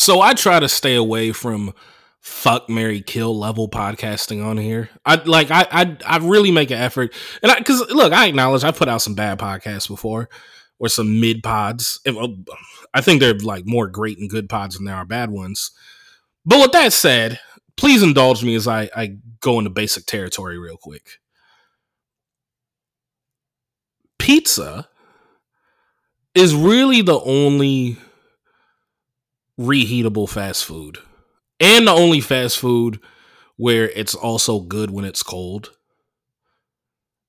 So I try to stay away from fuck Mary kill level podcasting on here. I like I I, I really make an effort, and I because look, I acknowledge I put out some bad podcasts before or some mid pods. Oh, I think they're like more great and good pods than there are bad ones. But with that said, please indulge me as I, I go into basic territory real quick. Pizza is really the only reheatable fast food and the only fast food where it's also good when it's cold.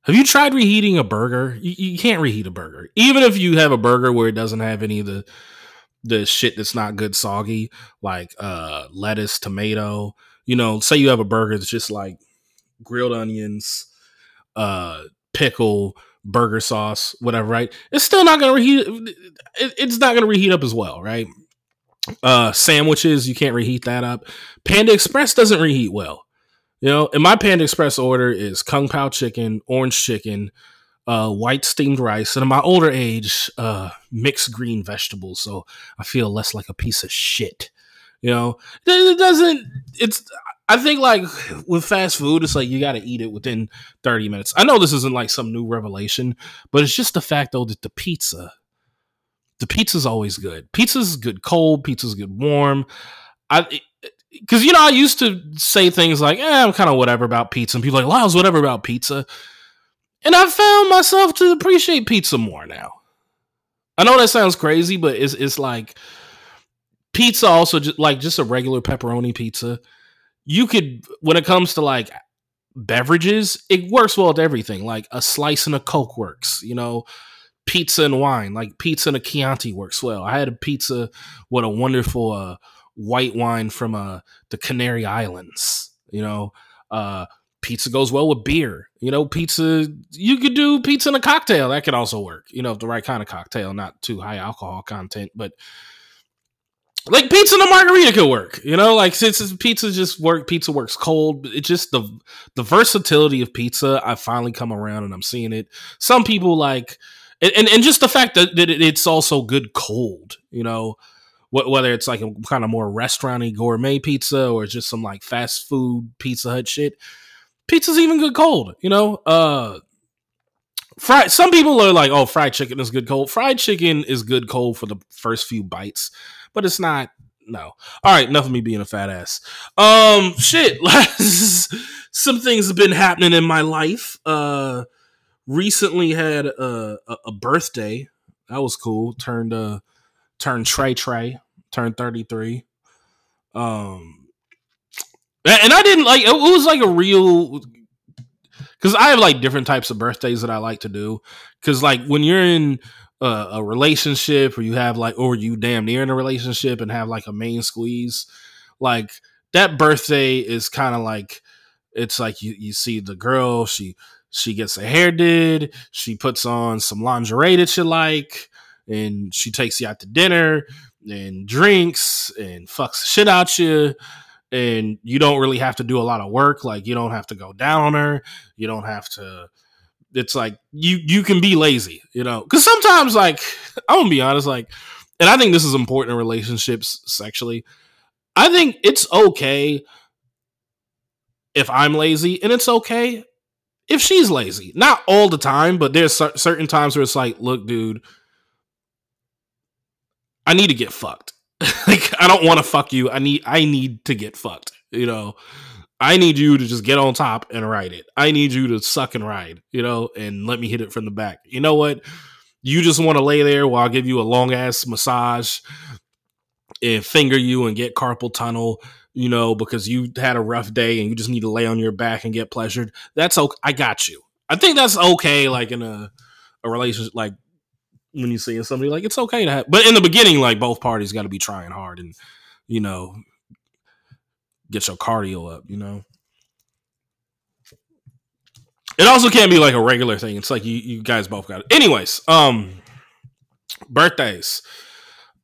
Have you tried reheating a burger? You, you, can't reheat a burger. Even if you have a burger where it doesn't have any of the the shit that's not good soggy, like uh lettuce, tomato. You know, say you have a burger that's just like grilled onions, uh pickle, burger sauce, whatever, right? It's still not gonna reheat it, it's not gonna reheat up as well, right? Uh sandwiches, you can't reheat that up. Panda Express doesn't reheat well. You know, and my Panda Express order is Kung Pao chicken, orange chicken, uh, white steamed rice, and in my older age, uh, mixed green vegetables. So I feel less like a piece of shit. You know, it doesn't. It's. I think like with fast food, it's like you got to eat it within thirty minutes. I know this isn't like some new revelation, but it's just the fact though that the pizza, the pizza's always good. Pizza's good cold. Pizza's good warm. I because you know I used to say things like, "Eh, I'm kind of whatever about pizza," and people like, "Well, I was whatever about pizza," and I found myself to appreciate pizza more now. I know that sounds crazy, but it's it's like pizza also just like just a regular pepperoni pizza. You could when it comes to like beverages, it works well with everything. Like a slice and a Coke works, you know. Pizza and wine, like pizza and a Chianti works well. I had a pizza with a wonderful uh white wine from uh, the Canary Islands. You know, uh, pizza goes well with beer. You know, pizza you could do pizza in a cocktail. That could also work. You know, the right kind of cocktail, not too high alcohol content, but like pizza and a margarita could work. You know, like since pizza just work, pizza works cold. It's just the the versatility of pizza. I finally come around and I'm seeing it. Some people like. And, and, just the fact that, that it's also good cold, you know, whether it's like a kind of more restauranty gourmet pizza or just some like fast food Pizza Hut shit. Pizza's even good cold, you know. Uh, fried. Some people are like, "Oh, fried chicken is good cold." Fried chicken is good cold for the first few bites, but it's not. No. All right, enough of me being a fat ass. Um, shit. some things have been happening in my life. Uh, recently had a, a, a birthday. That was cool. Turned uh turned Trey Trey, turned 33. Um, and I didn't like it was like a real because I have like different types of birthdays that I like to do. Because like when you're in a, a, relationship or you have like or you damn near in a relationship and have like a main squeeze, like that birthday is kind of like it's like you you see the girl she she gets her hair did she puts on some lingerie that you like and she takes you out to dinner and drinks and fucks the shit out you. And you don't really have to do a lot of work like you don't have to go down on her you don't have to it's like you you can be lazy you know? Because sometimes like i'm gonna be honest like and i think this is important in relationships sexually. I think it's okay if i'm lazy and it's okay if she's lazy not all the time but there's certain times where it's like look dude I need to get fucked. like I don't want to fuck you. I need I need to get fucked. You know, I need you to just get on top and ride it. I need you to suck and ride. You know, and let me hit it from the back. You know what? You just want to lay there while I give you a long ass massage and finger you and get carpal tunnel. You know, because you had a rough day and you just need to lay on your back and get pleasured. That's okay. I got you. I think that's okay. Like in a a relationship, like when you see somebody like it's okay to have but in the beginning like both parties got to be trying hard and you know get your cardio up you know it also can't be like a regular thing it's like you, you guys both got it anyways um birthdays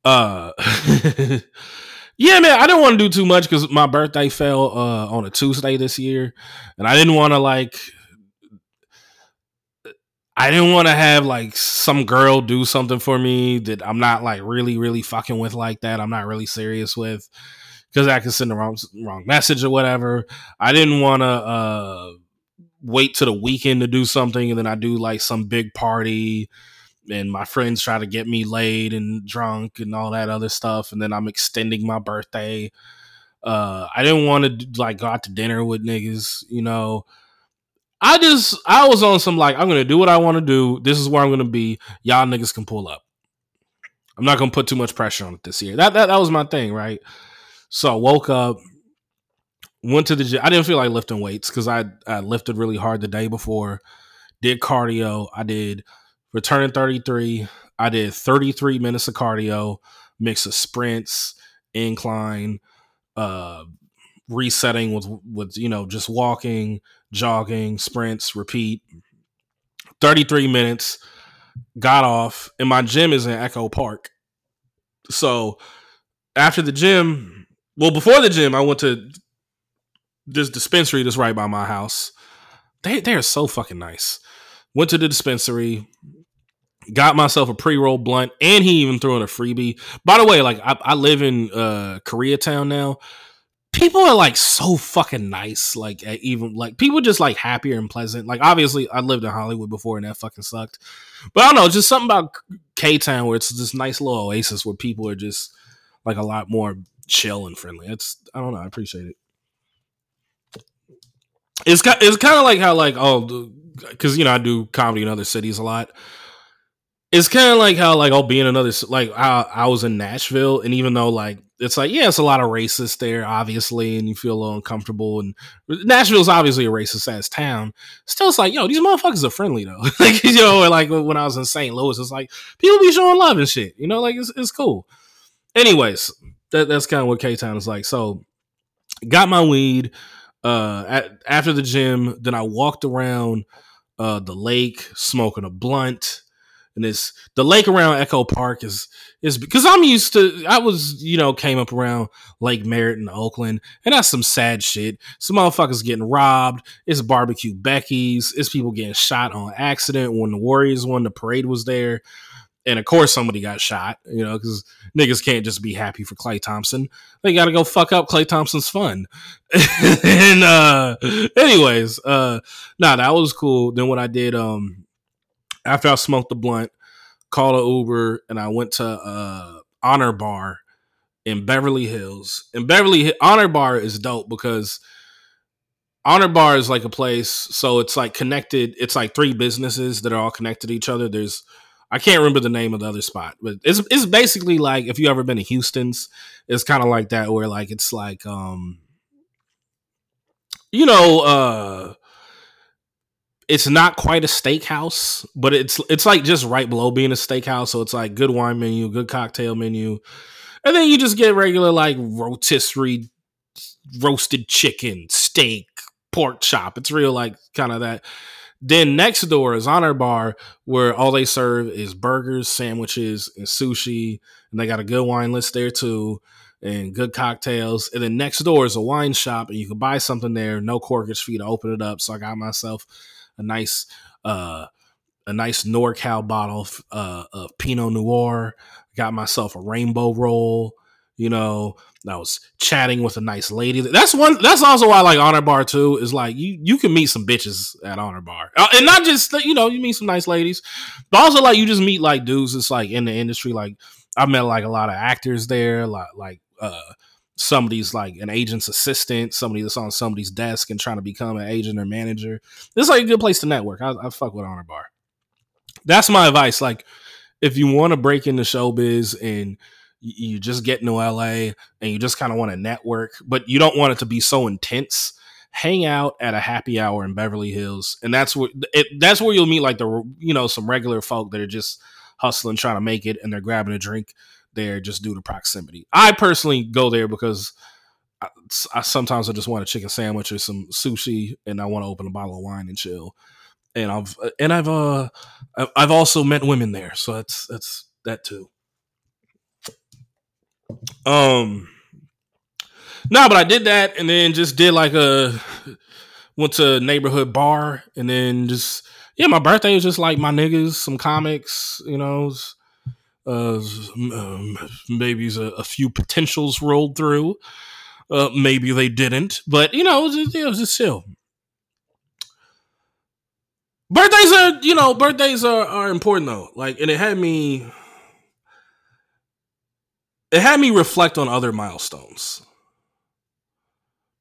uh yeah man i didn't want to do too much because my birthday fell uh on a tuesday this year and i didn't want to like I didn't want to have like some girl do something for me that I'm not like really, really fucking with like that. I'm not really serious with because I can send the wrong wrong message or whatever. I didn't want to uh, wait to the weekend to do something and then I do like some big party and my friends try to get me laid and drunk and all that other stuff and then I'm extending my birthday. Uh, I didn't want to like go out to dinner with niggas, you know. I just I was on some like I'm gonna do what I want to do. This is where I'm gonna be. Y'all niggas can pull up. I'm not gonna put too much pressure on it this year. That that that was my thing, right? So I woke up, went to the gym. I didn't feel like lifting weights because I I lifted really hard the day before. Did cardio. I did returning 33. I did 33 minutes of cardio, mix of sprints, incline, uh, resetting with with you know just walking jogging, sprints, repeat. 33 minutes, got off, and my gym is in Echo Park. So after the gym, well, before the gym, I went to this dispensary that's right by my house. They they are so fucking nice. Went to the dispensary, got myself a pre-roll blunt, and he even threw in a freebie. By the way, like I, I live in uh Koreatown now people are like so fucking nice. Like even like people just like happier and pleasant. Like obviously I lived in Hollywood before and that fucking sucked. But I don't know, just something about K Town where it's this nice little oasis where people are just like a lot more chill and friendly. It's I don't know, I appreciate it. It's it's kind of like how like oh because you know I do comedy in other cities a lot it's kind of like how like I'll be in another like I, I was in Nashville, and even though like it's like yeah, it's a lot of racists there, obviously, and you feel a little uncomfortable. And Nashville's obviously a racist ass town. Still, it's like yo, these motherfuckers are friendly though. like you know, like when I was in St. Louis, it's like people be showing love and shit. You know, like it's it's cool. Anyways, that, that's kind of what K Town is like. So, got my weed uh at, after the gym. Then I walked around uh the lake smoking a blunt and it's the lake around Echo Park is is because I'm used to I was you know came up around Lake Merritt in Oakland and that's some sad shit. Some motherfuckers getting robbed. It's barbecue Becky's. It's people getting shot on accident when the Warriors won. The parade was there. And of course, somebody got shot, you know, because niggas can't just be happy for Klay Thompson. They got to go fuck up Klay Thompson's fun. and, uh, anyways, uh, nah, that was cool. Then what I did, um, after I smoked the blunt, called an Uber, and I went to uh, Honor Bar in Beverly Hills. And Beverly Honor Bar is dope because Honor Bar is like a place, so it's like connected. It's like three businesses that are all connected to each other. There's I can't remember the name of the other spot, but it's it's basically like if you ever been to Houston's, it's kind of like that where like it's like um you know uh it's not quite a steakhouse, but it's it's like just right below being a steakhouse. So it's like good wine menu, good cocktail menu, and then you just get regular like rotisserie, roasted chicken, steak, pork chop. It's real like kind of that. Then next door is Honor Bar, where all they serve is burgers, sandwiches, and sushi, and they got a good wine list there too, and good cocktails. And then next door is a wine shop, and you can buy something there, no corkage fee to open it up. So I got myself a nice uh a nice NorCal bottle of, uh, of Pinot Noir. Got myself a rainbow roll. You know, I was chatting with a nice lady. That's one. That's also why I like Honor Bar too. Is like you you can meet some bitches at Honor Bar, uh, and not just you know you meet some nice ladies, but also like you just meet like dudes. It's like in the industry. Like I met like a lot of actors there. Like like uh somebody's like an agent's assistant, somebody that's on somebody's desk and trying to become an agent or manager. This is like a good place to network. I, I fuck with Honor Bar. That's my advice. Like, if you want to break into showbiz and you just get into LA and you just kind of want to network, but you don't want it to be so intense. Hang out at a happy hour in Beverly Hills, and that's where it, that's where you'll meet like the you know some regular folk that are just hustling, trying to make it, and they're grabbing a drink there just due to proximity. I personally go there because I, I sometimes I just want a chicken sandwich or some sushi, and I want to open a bottle of wine and chill. And I've and I've uh I've also met women there, so that's that's that too. Um, no, but I did that, and then just did like a went to a neighborhood bar, and then just yeah, my birthday is just like my niggas, some comics, you know, uh, um, maybe a, a, few potentials rolled through. Uh, maybe they didn't, but you know, it was it was just chill. Birthdays are, you know, birthdays are, are important though. Like, and it had me, it had me reflect on other milestones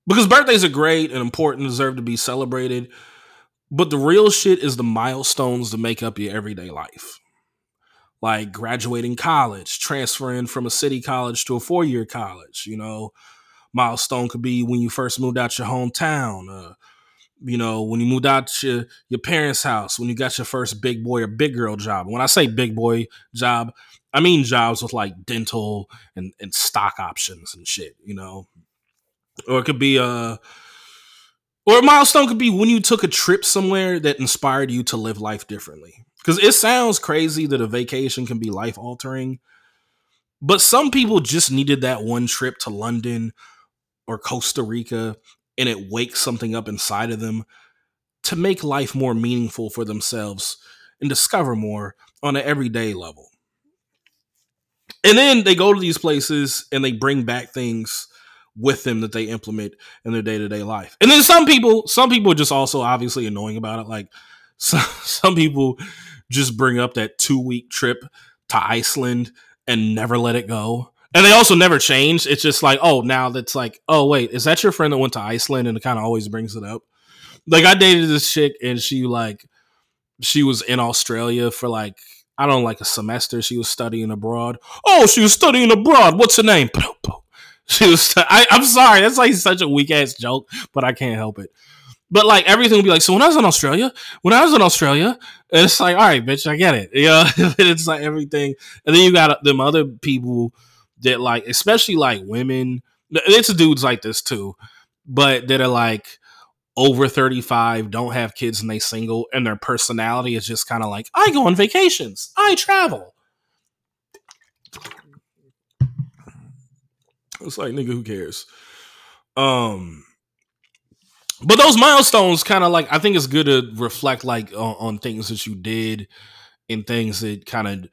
because birthdays are great and important, deserve to be celebrated. But the real shit is the milestones that make up your everyday life. Like graduating college, transferring from a city college to a four year college, you know. Milestone could be when you first moved out your hometown, uh, you know, when you moved out your, your parents' house, when you got your first big boy or big girl job. When I say big boy job, I mean jobs with like dental and, and stock options and shit, you know. Or it could be a uh, or a milestone could be when you took a trip somewhere that inspired you to live life differently. Because it sounds crazy that a vacation can be life altering, but some people just needed that one trip to London or Costa Rica and it wakes something up inside of them to make life more meaningful for themselves and discover more on an everyday level. And then they go to these places and they bring back things with them that they implement in their day to day life. And then some people, some people are just also obviously annoying about it. Like some, some people just bring up that two week trip to Iceland and never let it go. And they also never change. It's just like, oh, now that's like, oh, wait, is that your friend that went to Iceland? And it kind of always brings it up. Like I dated this chick and she like, she was in Australia for like, I don't know, like a semester. She was studying abroad. Oh, she was studying abroad. What's her name? She was. I, I'm sorry. That's like such a weak ass joke, but I can't help it. But like everything will be like, so when I was in Australia, when I was in Australia, it's like, all right, bitch, I get it. You know, it's like everything. And then you got them other people that like, especially like women. It's dudes like this too, but that are like over 35, don't have kids, and they single, and their personality is just kind of like, I go on vacations, I travel. It's like nigga, who cares? Um, but those milestones kind of like I think it's good to reflect like on, on things that you did and things that kind of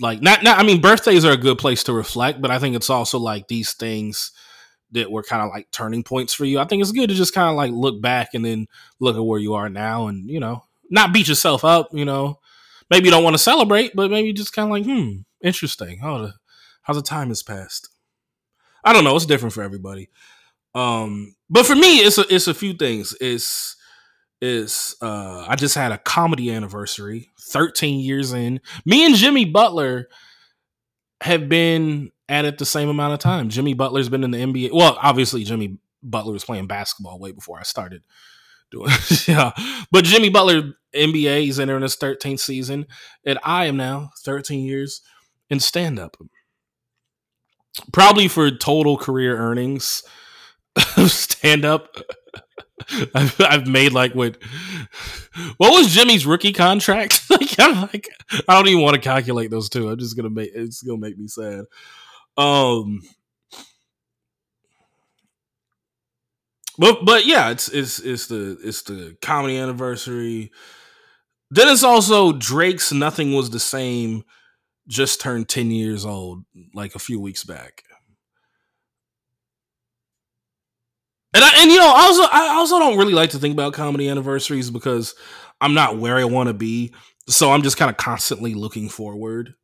like not not I mean birthdays are a good place to reflect, but I think it's also like these things that were kind of like turning points for you. I think it's good to just kind of like look back and then look at where you are now and you know not beat yourself up. You know, maybe you don't want to celebrate, but maybe just kind of like hmm, interesting. Oh, the, how the time has passed. I don't know. It's different for everybody. Um, but for me, it's a it's a few things. It's is uh I just had a comedy anniversary, 13 years in. Me and Jimmy Butler have been at it the same amount of time. Jimmy Butler's been in the NBA. Well, obviously Jimmy Butler was playing basketball way before I started doing yeah. But Jimmy Butler NBA he's entering his 13th season and I am now 13 years in stand up probably for total career earnings stand up I've, I've made like what what was Jimmy's rookie contract? Like I'm like I don't even want to calculate those two. I'm just gonna make it's gonna make me sad. Um but but yeah it's it's it's the it's the comedy anniversary. Then it's also Drake's Nothing Was the Same just turned 10 years old like a few weeks back. And I, and you know, also I also don't really like to think about comedy anniversaries because I'm not where I want to be. So I'm just kind of constantly looking forward.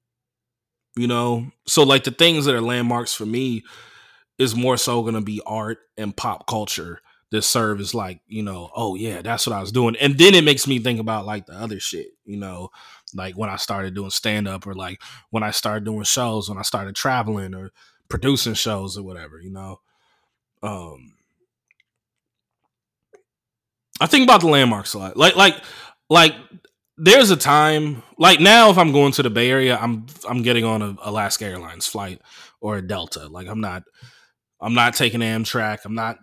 You know? So like the things that are landmarks for me is more so going to be art and pop culture that serve as like, you know, oh yeah, that's what I was doing. And then it makes me think about like the other shit, you know, like when I started doing stand up or like when I started doing shows, when I started traveling or producing shows or whatever, you know. Um I think about the landmarks a lot. Like like like there's a time like now if I'm going to the Bay Area, I'm I'm getting on a Alaska Airlines flight or a Delta. Like I'm not I'm not taking Amtrak. I'm not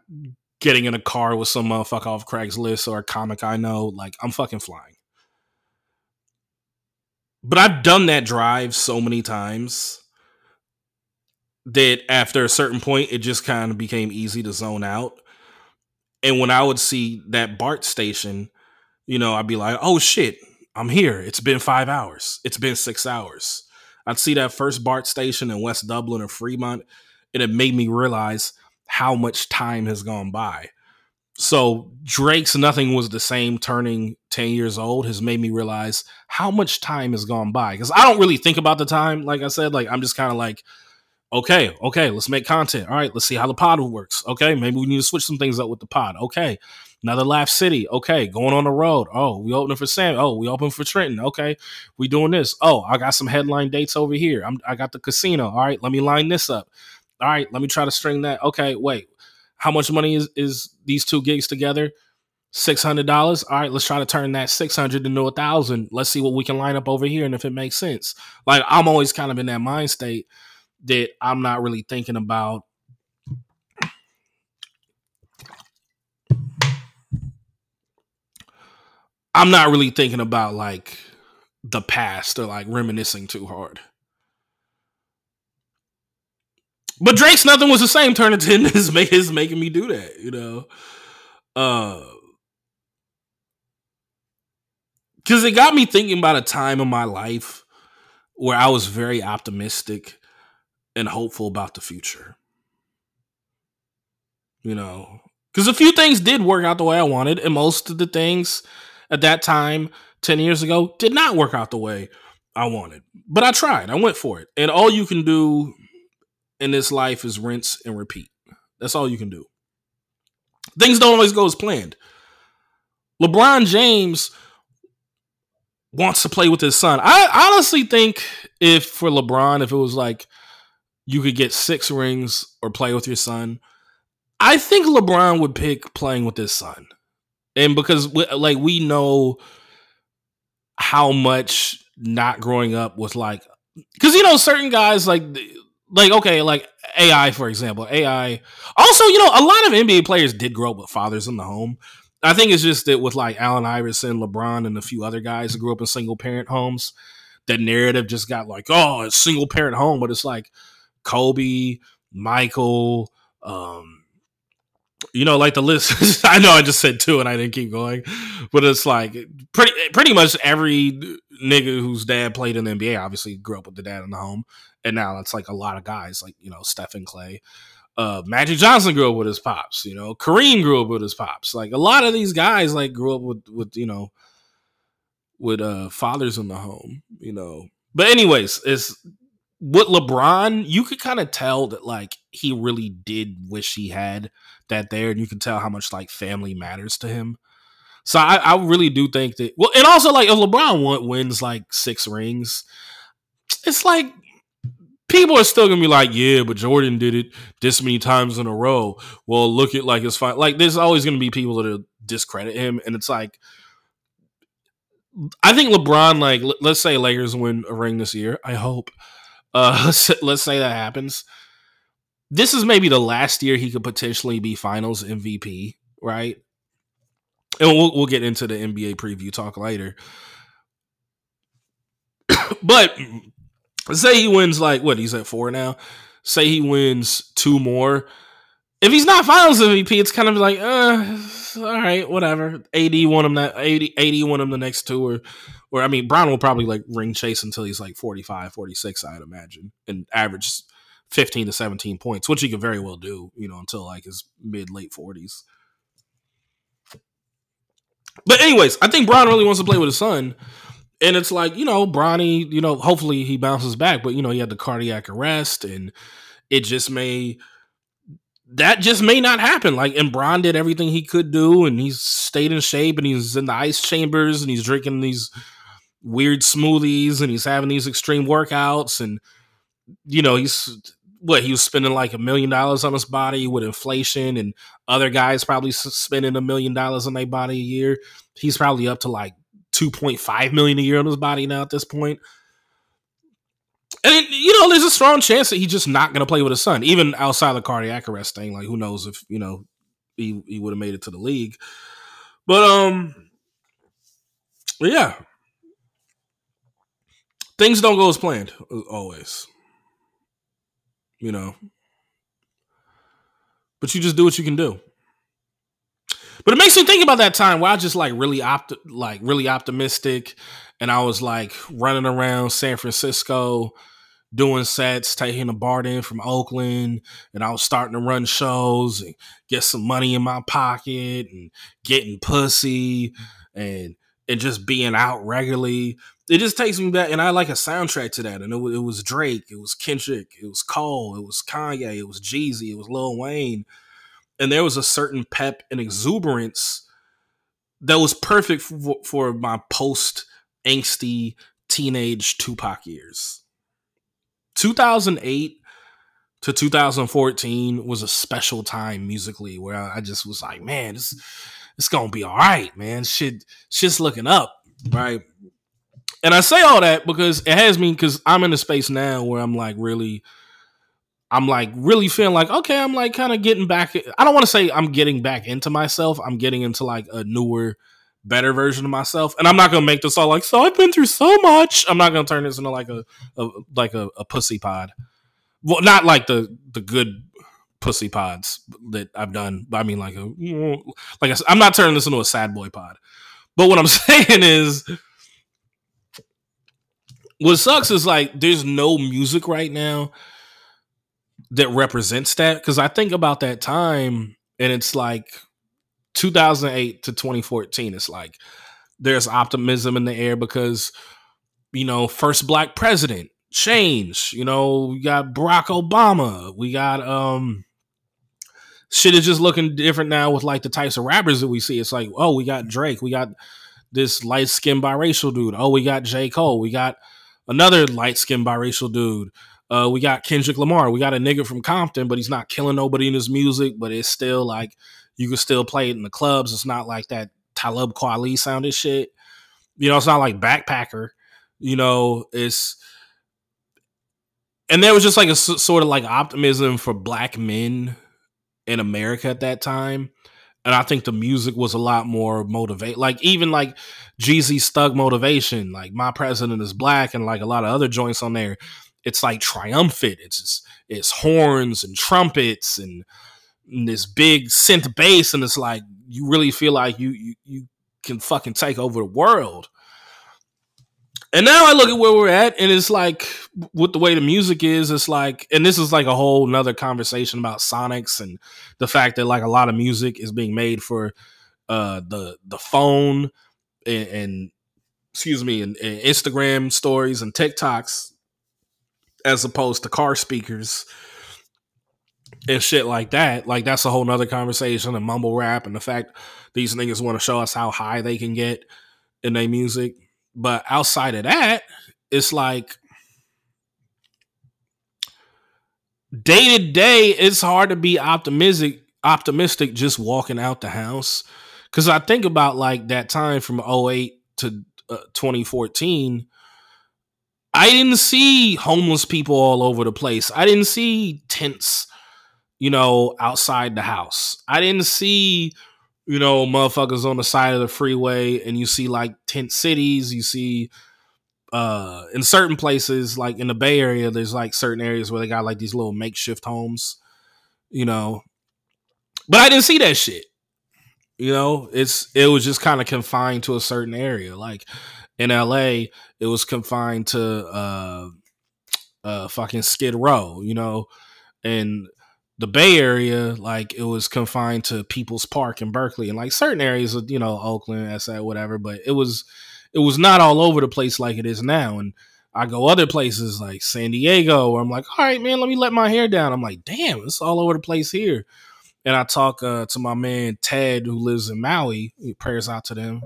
getting in a car with some motherfucker off Craigslist or a comic I know. Like I'm fucking flying. But I've done that drive so many times that after a certain point, it just kind of became easy to zone out. And when I would see that BART station, you know, I'd be like, oh shit, I'm here. It's been five hours. It's been six hours. I'd see that first BART station in West Dublin or Fremont, and it made me realize how much time has gone by. So Drake's Nothing Was the Same turning 10 years old has made me realize how much time has gone by. Because I don't really think about the time, like I said. Like I'm just kind of like, okay, okay, let's make content. All right, let's see how the pod works. Okay, maybe we need to switch some things up with the pod. Okay. Another Laugh City. Okay, going on the road. Oh, we opening for Sam. Oh, we open for Trenton. Okay, we doing this. Oh, I got some headline dates over here. I'm, I got the casino. All right, let me line this up. All right, let me try to string that. Okay, wait how much money is is these two gigs together? Six hundred dollars. All right, let's try to turn that six hundred into a thousand. Let's see what we can line up over here, and if it makes sense. Like I'm always kind of in that mind state that I'm not really thinking about. I'm not really thinking about like the past or like reminiscing too hard. But Drake's nothing was the same. Turning ten is, is making me do that, you know. Uh, because it got me thinking about a time in my life where I was very optimistic and hopeful about the future. You know, because a few things did work out the way I wanted, and most of the things at that time, 10 years ago, did not work out the way I wanted. But I tried, I went for it. And all you can do in this life is rinse and repeat. That's all you can do. Things don't always go as planned. LeBron James wants to play with his son. I honestly think if for LeBron, if it was like you could get six rings or play with your son, I think LeBron would pick playing with his son. And because like we know how much not growing up was like because you know certain guys like like okay, like AI for example. AI also, you know, a lot of NBA players did grow up with fathers in the home. I think it's just that with like Allen Iverson, LeBron, and a few other guys who grew up in single parent homes, that narrative just got like, oh, it's single parent home, but it's like Kobe, Michael, um, you know, like the list. I know I just said two and I didn't keep going, but it's like pretty pretty much every nigga whose dad played in the NBA obviously grew up with the dad in the home and now it's like a lot of guys like you know Stephen Klay. Uh, Magic Johnson grew up with his pops, you know. Kareem grew up with his pops. Like a lot of these guys, like grew up with with you know, with uh fathers in the home, you know. But anyways, it's with LeBron, you could kind of tell that like he really did wish he had that there, and you can tell how much like family matters to him. So I, I really do think that. Well, and also like if LeBron wins like six rings, it's like people are still gonna be like, yeah, but Jordan did it this many times in a row. Well, look at like it's fine. Like there's always gonna be people that discredit him, and it's like, I think LeBron, like let's say Lakers win a ring this year. I hope. Uh, let's say that happens. This is maybe the last year he could potentially be Finals MVP, right? And we'll we'll get into the NBA preview talk later. but say he wins like what he's at four now. Say he wins two more. If he's not Finals MVP, it's kind of like, uh, all right, whatever. AD won him that 80, 80 won him the next two, or, or I mean, Bron will probably like ring chase until he's like 45, 46, I'd imagine, and average 15 to 17 points, which he could very well do, you know, until like his mid late 40s. But anyways, I think Bron really wants to play with his son. And it's like, you know, Bronny, you know, hopefully he bounces back, but you know, he had the cardiac arrest and it just may that just may not happen. Like, and Bron did everything he could do, and he's stayed in shape, and he's in the ice chambers, and he's drinking these weird smoothies, and he's having these extreme workouts, and you know, he's what he was spending like a million dollars on his body with inflation, and other guys probably spending a million dollars on their body a year. He's probably up to like 2.5 million a year on his body now at this point. And you know, there's a strong chance that he's just not going to play with his son, even outside the cardiac arrest thing. Like, who knows if you know he he would have made it to the league. But um, yeah, things don't go as planned always. You know, but you just do what you can do. But it makes me think about that time where I just like really opt like really optimistic and I was like running around San Francisco doing sets, taking a BART in from Oakland, and I was starting to run shows and get some money in my pocket and getting pussy and and just being out regularly. It just takes me back, and I like a soundtrack to that. And it, it was Drake, it was Kendrick, it was Cole, it was Kanye, it was Jeezy, it was Lil Wayne, and there was a certain pep and exuberance that was perfect for, for my post angsty teenage Tupac years. 2008 to 2014 was a special time musically where I just was like, man, this it's gonna be all right, man. Shit, shit's looking up, right? And I say all that because it has me because I'm in a space now where I'm like really, I'm like really feeling like okay, I'm like kind of getting back. I don't want to say I'm getting back into myself. I'm getting into like a newer better version of myself. And I'm not gonna make this all like, so I've been through so much. I'm not gonna turn this into like a, a like a, a, pussy pod. Well, not like the the good pussy pods that I've done. I mean, like a like I'm not turning this into a sad boy pod. But what I'm saying is, what sucks is like there's no music right now that represents that because I think about that time and it's like 2008 to 2014 it's like there's optimism in the air because you know first black president change you know we got barack obama we got um shit is just looking different now with like the types of rappers that we see. It's like oh we got drake we got this light-skinned biracial dude. Oh we got j. Cole we got another light-skinned biracial dude uh, we got Kendrick Lamar. We got a nigga from Compton, but he's not killing nobody in his music. But it's still like you can still play it in the clubs. It's not like that Talib Kweli sounded shit. You know, it's not like Backpacker. You know, it's and there was just like a sort of like optimism for black men in America at that time. And I think the music was a lot more motivate. Like even like Jeezy's Thug Motivation, like My President is Black, and like a lot of other joints on there. It's like triumphant. It's just, it's horns and trumpets and this big synth bass, and it's like you really feel like you you you can fucking take over the world. And now I look at where we're at, and it's like with the way the music is, it's like, and this is like a whole nother conversation about Sonics and the fact that like a lot of music is being made for uh the the phone and, and excuse me, and, and Instagram stories and TikToks as opposed to car speakers and shit like that. Like that's a whole nother conversation and mumble rap and the fact these niggas want to show us how high they can get in their music. But outside of that, it's like day to day, it's hard to be optimistic optimistic just walking out the house. Cause I think about like that time from 08 to uh, 2014 I didn't see homeless people all over the place. I didn't see tents you know, outside the house. I didn't see, you know, motherfuckers on the side of the freeway and you see like tent cities, you see uh in certain places like in the Bay Area there's like certain areas where they got like these little makeshift homes, you know. But I didn't see that shit. You know, it's it was just kind of confined to a certain area. Like in LA, it was confined to uh uh fucking Skid Row, you know, and the Bay Area, like it was confined to People's Park in Berkeley and like certain areas of, you know, Oakland, SA, whatever, but it was it was not all over the place like it is now. And I go other places like San Diego where I'm like, all right, man, let me let my hair down. I'm like, damn, it's all over the place here. And I talk uh, to my man Ted who lives in Maui. Prayers out to them.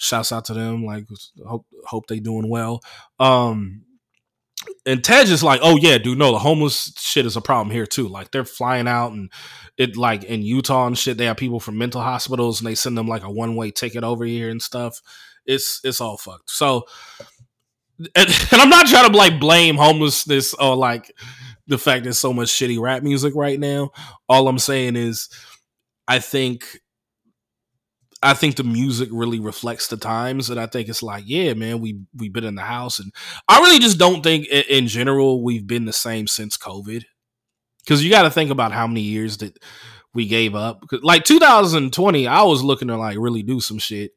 Shouts out to them. Like hope hope they doing well. Um and Ted just like, oh yeah, dude, no, the homeless shit is a problem here too. Like they're flying out and it like in Utah and shit, they have people from mental hospitals and they send them like a one way ticket over here and stuff. It's it's all fucked. So and, and I'm not trying to like blame homelessness or like the fact there's so much shitty rap music right now. All I'm saying is I think I think the music really reflects the times, and I think it's like, yeah, man, we we've been in the house, and I really just don't think, in, general, we've been the same since COVID. Because you got to think about how many years that we gave up. Like 2020, I was looking to like really do some shit,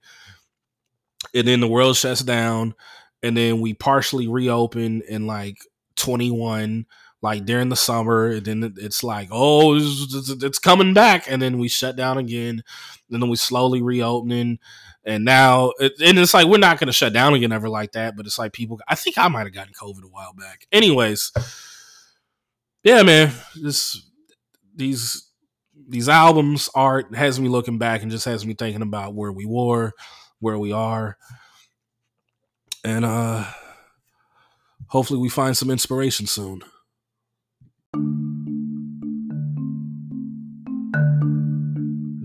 and then the world shuts down, and then we partially reopen in like 21 like during the summer and then it's like oh it's, coming back. And then we shut down again and then we slowly reopening. And now and it's like we're not going to shut down again ever like that but it's like people i think i might have gotten covid a while back. Anyways yeah man this these these albums art has me looking back and just has me thinking about where we were where we are. And uh hopefully we find some inspiration soon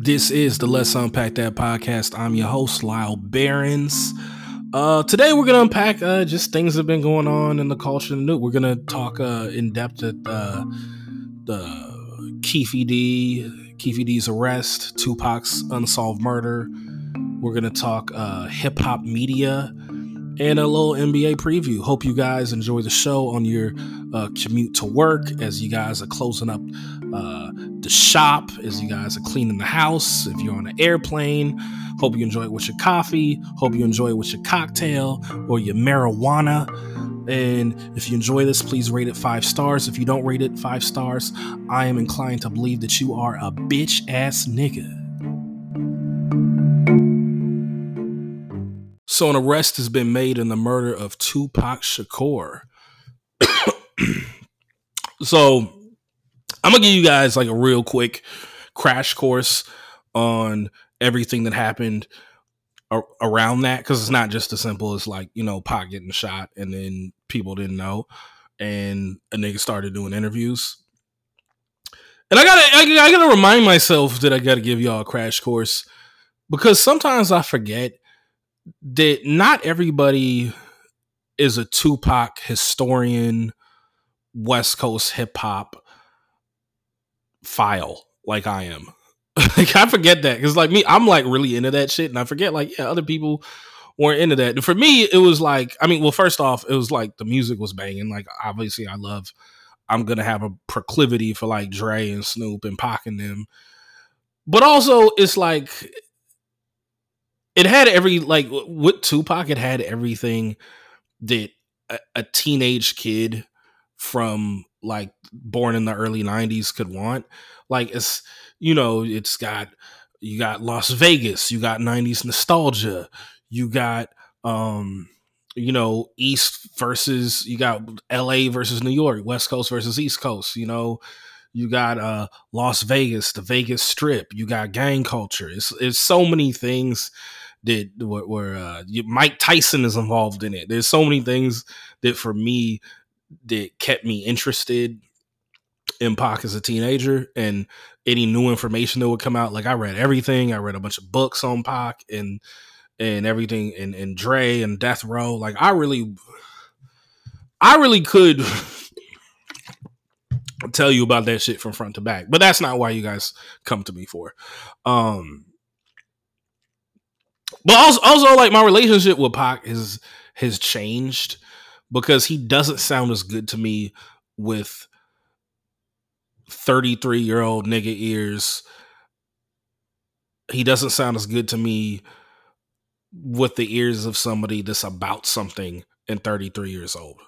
this is the Let's Unpack That podcast. I'm your host, Lyall Behrens. Uh, today we're gonna unpack uh, just things that have been going on in the culture. And New. We're gonna talk uh, in depth at uh, the Keffe D, Keffe D's arrest, Tupac's unsolved murder. We're gonna talk uh, hip hop media and a little NBA preview. Hope you guys enjoy the show on your uh, commute to work as you guys are closing up uh, the shop, as you guys are cleaning the house, if you're on an airplane. Hope you enjoy it with your coffee. Hope you enjoy it with your cocktail or your marijuana. And if you enjoy this, please rate it five stars. If you don't rate it five stars, I am inclined to believe that you are a bitch ass nigga. So, an arrest has been made in the murder of Tupac Shakur. so, I'm gonna give you guys like a real quick crash course on everything that happened around that because it's not just as simple as like you know pot getting shot and then people didn't know and a nigga started doing interviews. And I gotta, I, I gotta remind myself that I gotta give y'all a crash course because sometimes I forget that not everybody is a Tupac historian, West Coast hip hop file like I am. like I forget that because like me, I'm like really into that shit, and I forget like yeah, other people weren't into that. For me, it was like I mean, well, first off, it was like the music was banging. Like obviously, I love. I'm gonna have a proclivity for like Dre and Snoop and Pac and them, but also it's like it had every like with Tupac, it had everything that a, a teenage kid from like born in the early 90s could want. Like it's you know it's got you got las vegas you got 90s nostalgia you got um you know east versus you got la versus new york west coast versus east coast you know? You got uh las vegas the vegas strip you got gang culture. It's it's so many things that where, uh, Mike Tyson is involved in it. There's so many things that for me that kept me interested in Pac as a teenager and any new information that would come out. Like I read everything. I read a bunch of books on Pac and and everything and, and Dre and Death Row. Like I really I really could tell you about that shit from front to back. But that's not why you guys come to me for. Um but also, also like my relationship with Pac is has changed because he doesn't sound as good to me with 33 year old nigga ears. He doesn't sound as good to me with the ears of somebody that's about something and 33 years old.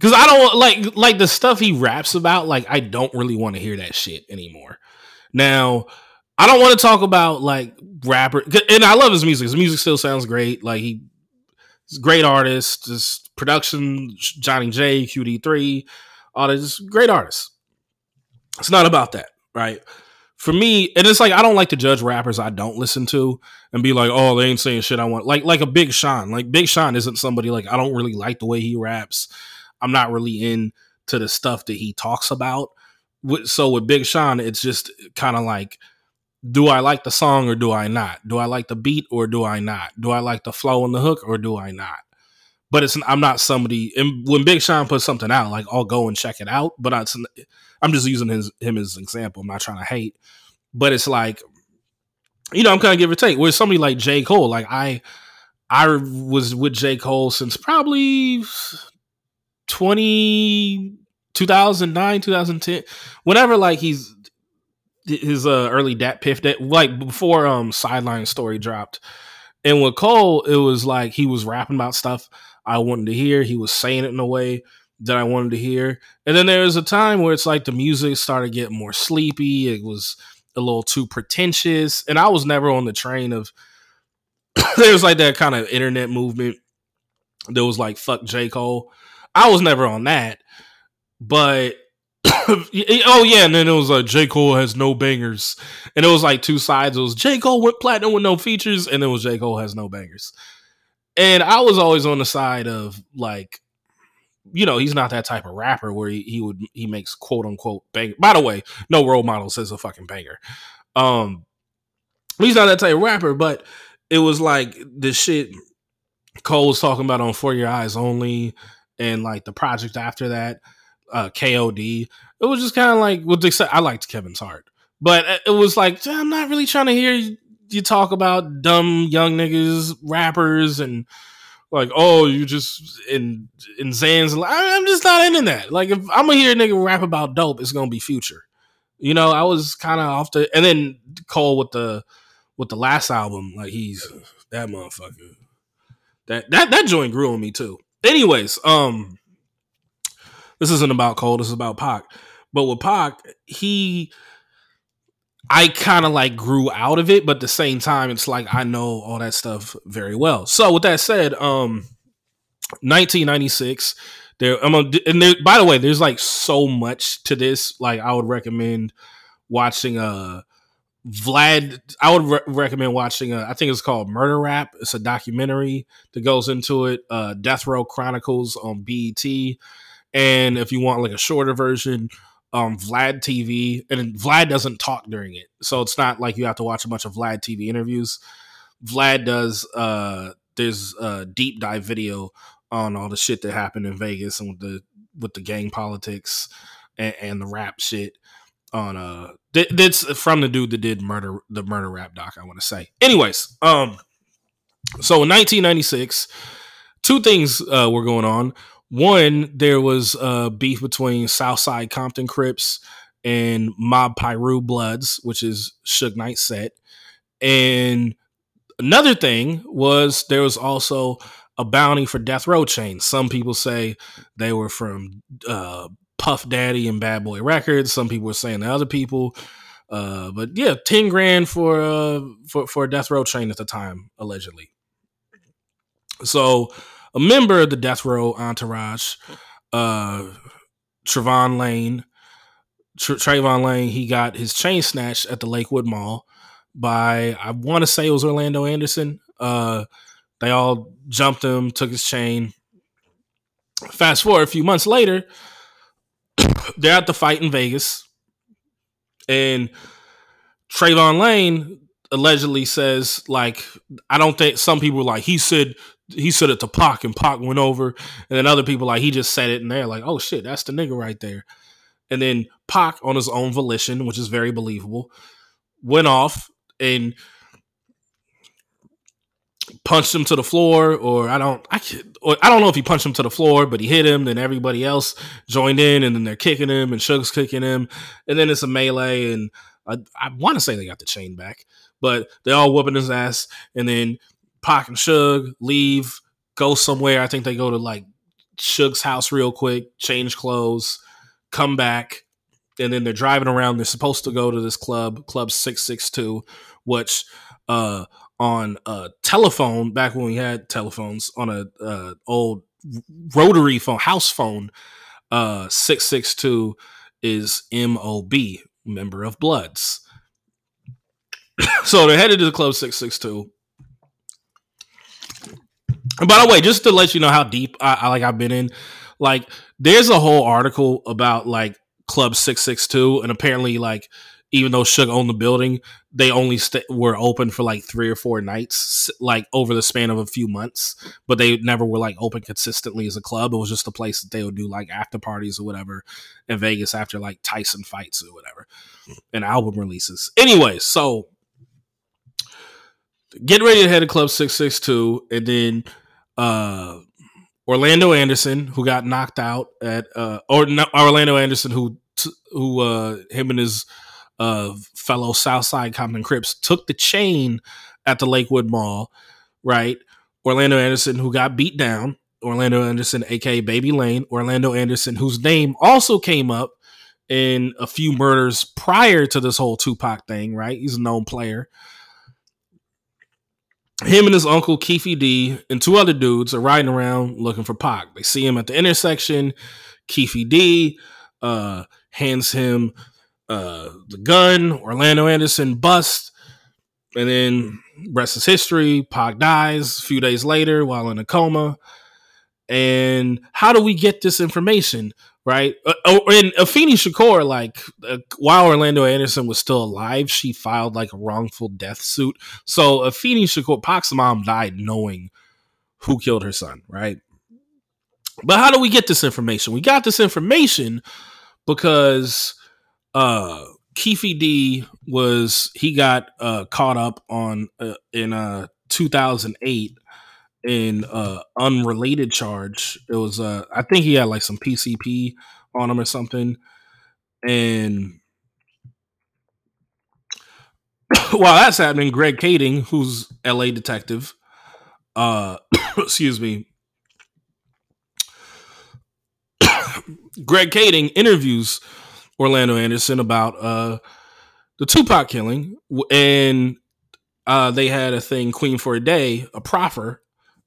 Cause I don't like like the stuff he raps about, like I don't really want to hear that shit anymore. Now, I don't want to talk about like rapper, and I love his music. His music still sounds great. Like he, great artist. Just production, Johnny J, QD3, all this great artists. It's not about that, right? For me, and it's like I don't like to judge rappers I don't listen to and be like, oh, they ain't saying shit I want. Like like a Big Sean. Like Big Sean isn't somebody like I don't really like the way he raps. I'm not really into the stuff that he talks about. So with Big Sean, it's just kind of like do I like the song or do I not? Do I like the beat or do I not? Do I like the flow and the hook or do I not? But it's I'm not somebody. And when Big Sean puts something out, like I'll go and check it out. But I, I'm just using his him as an example. I'm not trying to hate, but it's like, you know, I'm kind of give or take. With somebody like J Cole, like I, I was with J Cole since probably 20, 2009, 2010, whenever like he's his uh, early DatPiff that like before um sideline story dropped And with Cole, it was like he was rapping about stuff I wanted to hear. He was saying it in a way that I wanted to hear. And then there was a time where it's like the music started getting more sleepy. It was a little too pretentious. And I was never on the train of there was like that kind of internet movement that was like fuck J. Cole. I was never on that. But oh yeah, and then it was like J. Cole has no bangers. And it was like two sides. It was J. Cole went platinum with no features, and it was J. Cole has no bangers. And I was always on the side of like you know, he's not that type of rapper where he, he would he makes quote unquote bang. By the way, no role model says a fucking banger. Um, he's not that type of rapper, but it was like the shit Cole was talking about on For Your Eyes Only, and like the project after that, uh, KOD. It was just kind of like with the I liked Kevin's Heart, but it was like I'm not really trying to hear you talk about dumb young niggas rappers and like, oh, you just in in Zan's. I'm just not into that. Like, if I'm gonna hear a nigga rap about dope, it's gonna be Future. You know, I was kind of off the, and then Cole with the with the last album, like he's that motherfucker. That that that joint grew on me too. Anyways, um, this isn't about Cole. This is about Pac. But with Pac, he I kind of like grew out of it, but at the same time, it's like I know all that stuff very well. So with that said, um, 1996. There, I'm a, and there. By the way, there's like so much to this. Like, I would recommend watching uh, Vlad. I would re- recommend watching. A, I think it's called Murder Rap. It's a documentary that goes into it. Uh, Death Row Chronicles on BET. And if you want like a shorter version, um, Vlad TV, and Vlad doesn't talk during it, so it's not like you have to watch a bunch of Vlad TV interviews. Vlad does. Uh, there's a deep dive video on all the shit that happened in Vegas and with the with the gang politics and, and the rap shit on uh that's from the dude that did murder the murder rap doc i want to say anyways um so in 1996 two things uh were going on one, there was a beef between Southside Compton Crips and Mob Piru Bloods, which is Suge Knight's set. And another thing was there was also a bounty for Death Row Chain. Some people say they were from uh, Puff Daddy and Bad Boy Records. Some people were saying the other people. Uh, but yeah, ten grand for uh, for for Death Row Chain at the time, allegedly. So a member of the death row entourage, uh, Lane. Tr- Trayvon Lane, he got his chain snatched at the Lakewood Mall by I want to say it was Orlando Anderson. Uh, they all jumped him, took his chain. Fast forward a few months later, they're at the fight in Vegas, and Trayvon Lane allegedly says like I don't think some people like he said he said it to Pac and Pac went over, and then other people like he just said it and they're like, oh shit, that's the nigga right there. And then Pac on his own volition, which is very believable, went off and punched him to the floor, or I don't, I can, or I don't know if he punched him to the floor, but he hit him. Then everybody else joined in, and then they're kicking him, and Suge's kicking him, and then it's a melee, and I, I want to say they got the chain back, but they're all whooping his ass, and then Pac and Suge leave, go somewhere. I think they go to like Suge's house real quick, change clothes, come back, and then they're driving around. They're supposed to go to this club, Club Six Six Two, which uh, on a telephone back when we had telephones on a uh, old rotary phone, house phone. Uh, Six Six Two is M O B, member of Bloods. so they're headed to the Club Six Six Two by the way, just to let you know how deep I, I like I've been in, like there's a whole article about like Club Six Six Two, and apparently like even though Suge owned the building, they only st- were open for like three or four nights, like over the span of a few months. But they never were like open consistently as a club. It was just a place that they would do like after parties or whatever in Vegas after like Tyson fights or whatever, and album releases. Anyway, so get ready to head to Club Six Six Two, and then uh, Orlando Anderson, who got knocked out at, uh, or Orlando Anderson, who who uh, him and his uh, fellow Southside Compton Crips took the chain at the Lakewood Mall. right? Orlando Anderson, who got beat down. Orlando Anderson, aka Baby Lane. Orlando Anderson, whose name also came up in a few murders prior to this whole Tupac thing, right? He's a known player. Him and his uncle Keefe D and two other dudes are riding around looking for Pac. They see him at the intersection. Keefe D uh, hands him uh, the gun. Orlando Anderson busts, and then rest is history. Pac dies a few days later while in a coma. And how do we get this information? Right. Uh, oh, and Afeni Shakur, like uh, while Orlando Anderson was still alive, she filed like a wrongful death suit. So Afeni Shakur, Pac's mom died knowing who killed her son. Right. But how do we get this information? We got this information because uh Keefe D was he got uh caught up on uh, in uh 2008 in uh unrelated charge. It was uh I think he had like some PCP on him or something. And while that's happening, Greg Kading, who's LA detective, uh excuse me. Greg Kading interviews Orlando Anderson about uh the Tupac killing and uh they had a thing Queen for a Day, a proffer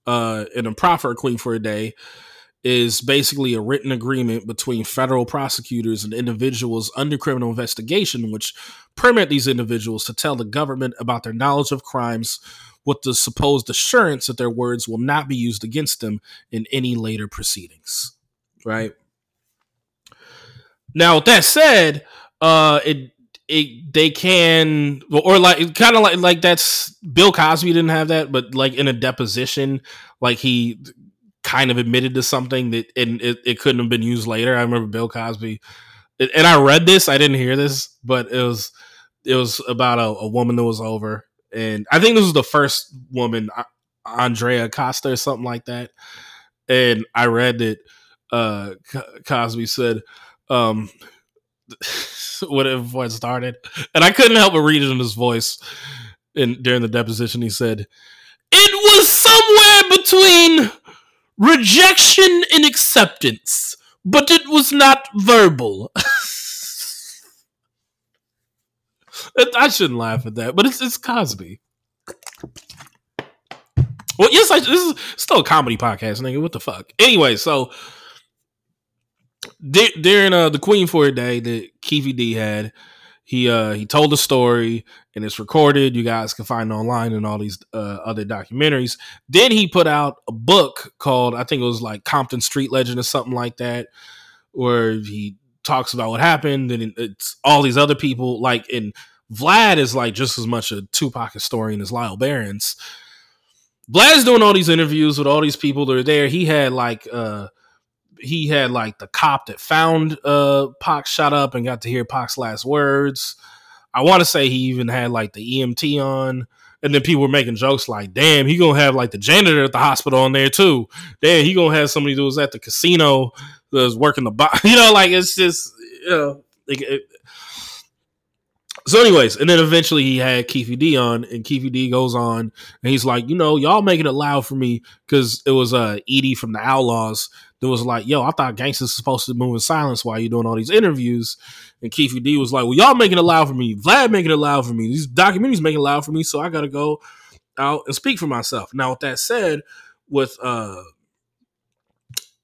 uh, in a proffer Queen for a Day is basically a written agreement between federal prosecutors and individuals under criminal investigation, which permit these individuals to tell the government about their knowledge of crimes with the supposed assurance that their words will not be used against them in any later proceedings. Right. Now, with that said, uh, it it they can or like kind of like like that's Bill Cosby didn't have that, but like in a deposition, like he kind of admitted to something that and it, it couldn't have been used later. I remember Bill Cosby, and I read this. I didn't hear this, but it was it was about a, a woman that was over, and I think this was the first woman, Andrea Costa or something like that. And I read that uh, Cosby said, um, whatever it started, and I couldn't help but read it in his voice. In during the deposition, he said, "It was somewhere between rejection and acceptance, but it was not verbal." I shouldn't laugh at that, but it's it's Cosby. Well, yes, I, this is still a comedy podcast, nigga. What the fuck? Anyway, so during uh, the Queen for a Day that Keefe D had, he uh he told the story and it's recorded. You guys can find it online and all these uh, other documentaries. Then he put out a book called I think it was like Compton Street Legend or something like that, where he talks about what happened and it's all these other people like and Vlad is like just as much a Tupac historian as Lyall Behrens. Vlad's doing all these interviews with all these people that are there. He had like uh he had like the cop that found uh Pac shot up and got to hear Pac's last words. I want to say he even had like the EMT on. And then people were making jokes like, damn, he gonna have like the janitor at the hospital on there too. Damn, he gonna have somebody that was at the casino that was working the box. You know, like it's just, you know, it, so, anyways, and then eventually he had Keefe D on, and Keefe D goes on, and he's like, you know, y'all making it loud for me because it was uh Edie from the Outlawz that was like, yo, I thought gangsters are supposed to move in silence while you're doing all these interviews, and Keefe D was like, well, y'all making it loud for me, Vlad making it loud for me, these documentaries making it loud for me, so I gotta go out and speak for myself. Now, with that said, with uh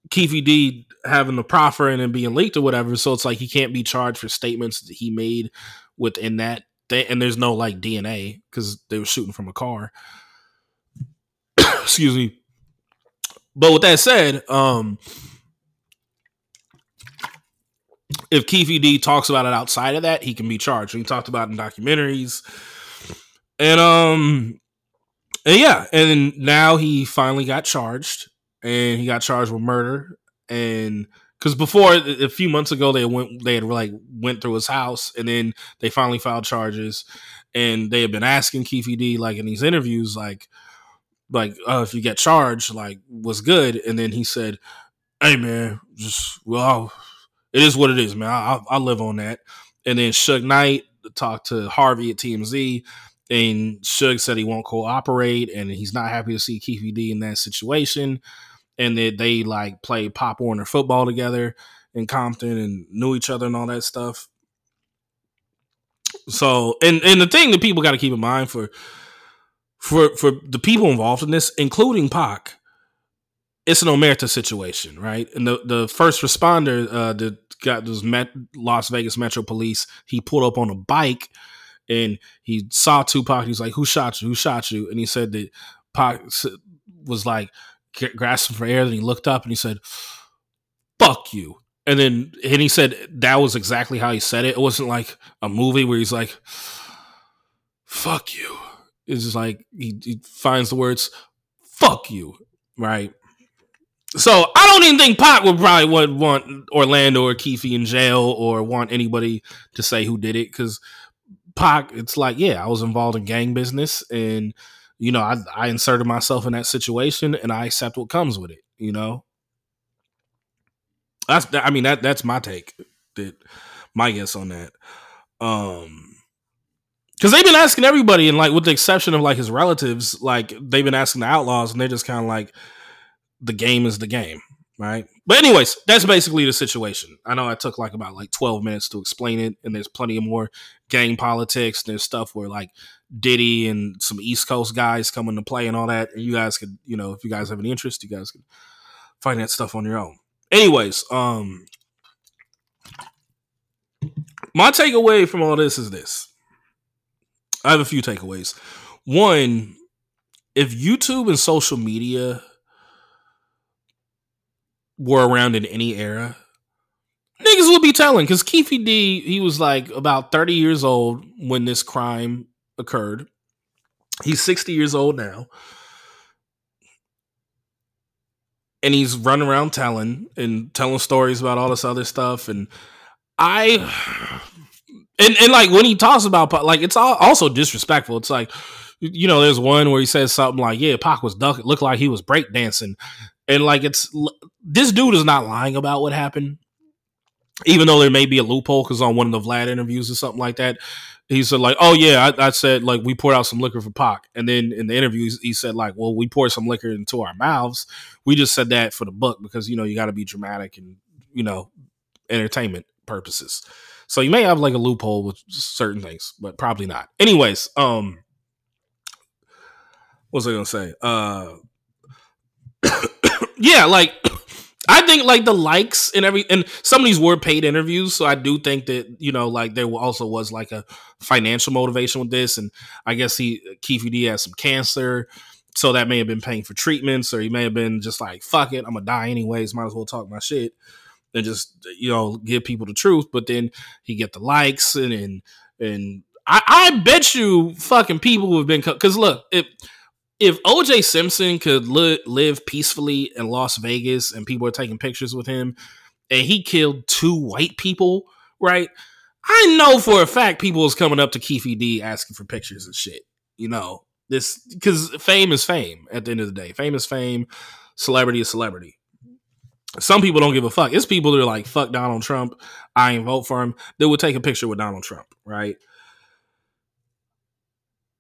Keefe D having the proffer and then being leaked or whatever, so it's like he can't be charged for statements that he made within that and there's no like DNA because they were shooting from a car. Excuse me. But with that said, um, if Keefe D talks about it outside of that, he can be charged. He talked about in documentaries, and um, and yeah, and now he finally got charged, and he got charged with murder, and because before a few months ago they went they had like went through his house and then they finally filed charges. And they had been asking Keefe D like in these interviews like like uh, if you get charged like was good? And then he said hey man just well it is what it is man. I, I, I live on that. And then Suge Knight talked to Harvey at TMZ and Suge said he won't cooperate, and he's not happy to see Keefe D in that situation, and that they like played Pop Warner football together in Compton and knew each other and all that stuff. So, and and the thing that people got to keep in mind for for for the people involved in this, including Pac, it's an omerta situation, right? And the the first responder uh, that got this Met, Las Vegas Metro Police, he pulled up on a bike and he saw Tupac. He's like, "Who shot you? Who shot you?" And he said that Pac was like grasping for air. Then he looked up and he said, "Fuck you." And then and he said that was exactly how he said it. It wasn't like a movie where he's like, "Fuck you." It's just like he, he finds the words "fuck you," right? So I don't even think Pac would probably would want Orlando or Keefe in jail or want anybody to say who did it because Pac, it's like, yeah, I was involved in gang business and you know, I, I inserted myself in that situation and I accept what comes with it, you know? That's I mean that that's my take. That my guess on that. Um because they've been asking everybody, and like with the exception of like his relatives, like they've been asking the Outlawz, and they're just kind of like, the game is the game, right? But anyways, that's basically the situation. I know I took like about like twelve minutes to explain it, and there's plenty of more gang politics. There's stuff where like Diddy and some East Coast guys come into play and all that, and you guys could, you know, if you guys have any interest, you guys can find that stuff on your own. Anyways, um, my takeaway from all this is this. I have a few takeaways. One, if YouTube and social media were around in any era, niggas would be telling. Because Keefe D, he was like about 30 years old when this crime occurred. He's 60 years old now. And he's running around telling and telling stories about all this other stuff. And I and and like when he talks about like it's all, also disrespectful. It's like you know, there's one where he says something like, "Yeah, Pac was ducking, looked like he was breakdancing," and like it's this dude is not lying about what happened, even though there may be a loophole because on one of the Vlad interviews or something like that, he said like, "Oh yeah, I, I, said like we poured out some liquor for Pac," and then in the interview he said like, "Well, we poured some liquor into our mouths. We just said that for the book because you know you got to be dramatic and you know entertainment purposes." So you may have like a loophole with certain things, but probably not. Anyways, um what was I gonna say? Uh yeah, like I think like the likes and every and some of these were paid interviews, so I do think that you know like there also was like a financial motivation with this, and I guess he Keefe D has some cancer, so that may have been paying for treatments, or he may have been just like fuck it, I'm gonna die anyways, might as well talk my shit and just you know give people the truth. But then he get the likes and and, and I, I bet you fucking people have been because look if if OJ Simpson could li- live peacefully in Las Vegas and people are taking pictures with him and he killed two white people, right? I know for a fact people is coming up to Keefe D asking for pictures and shit. You know, this because fame is fame at the end of the day. Fame is fame, celebrity is celebrity some people don't give a fuck. It's people that are like, fuck Donald Trump. I ain't vote for him. They would take a picture with Donald Trump, right?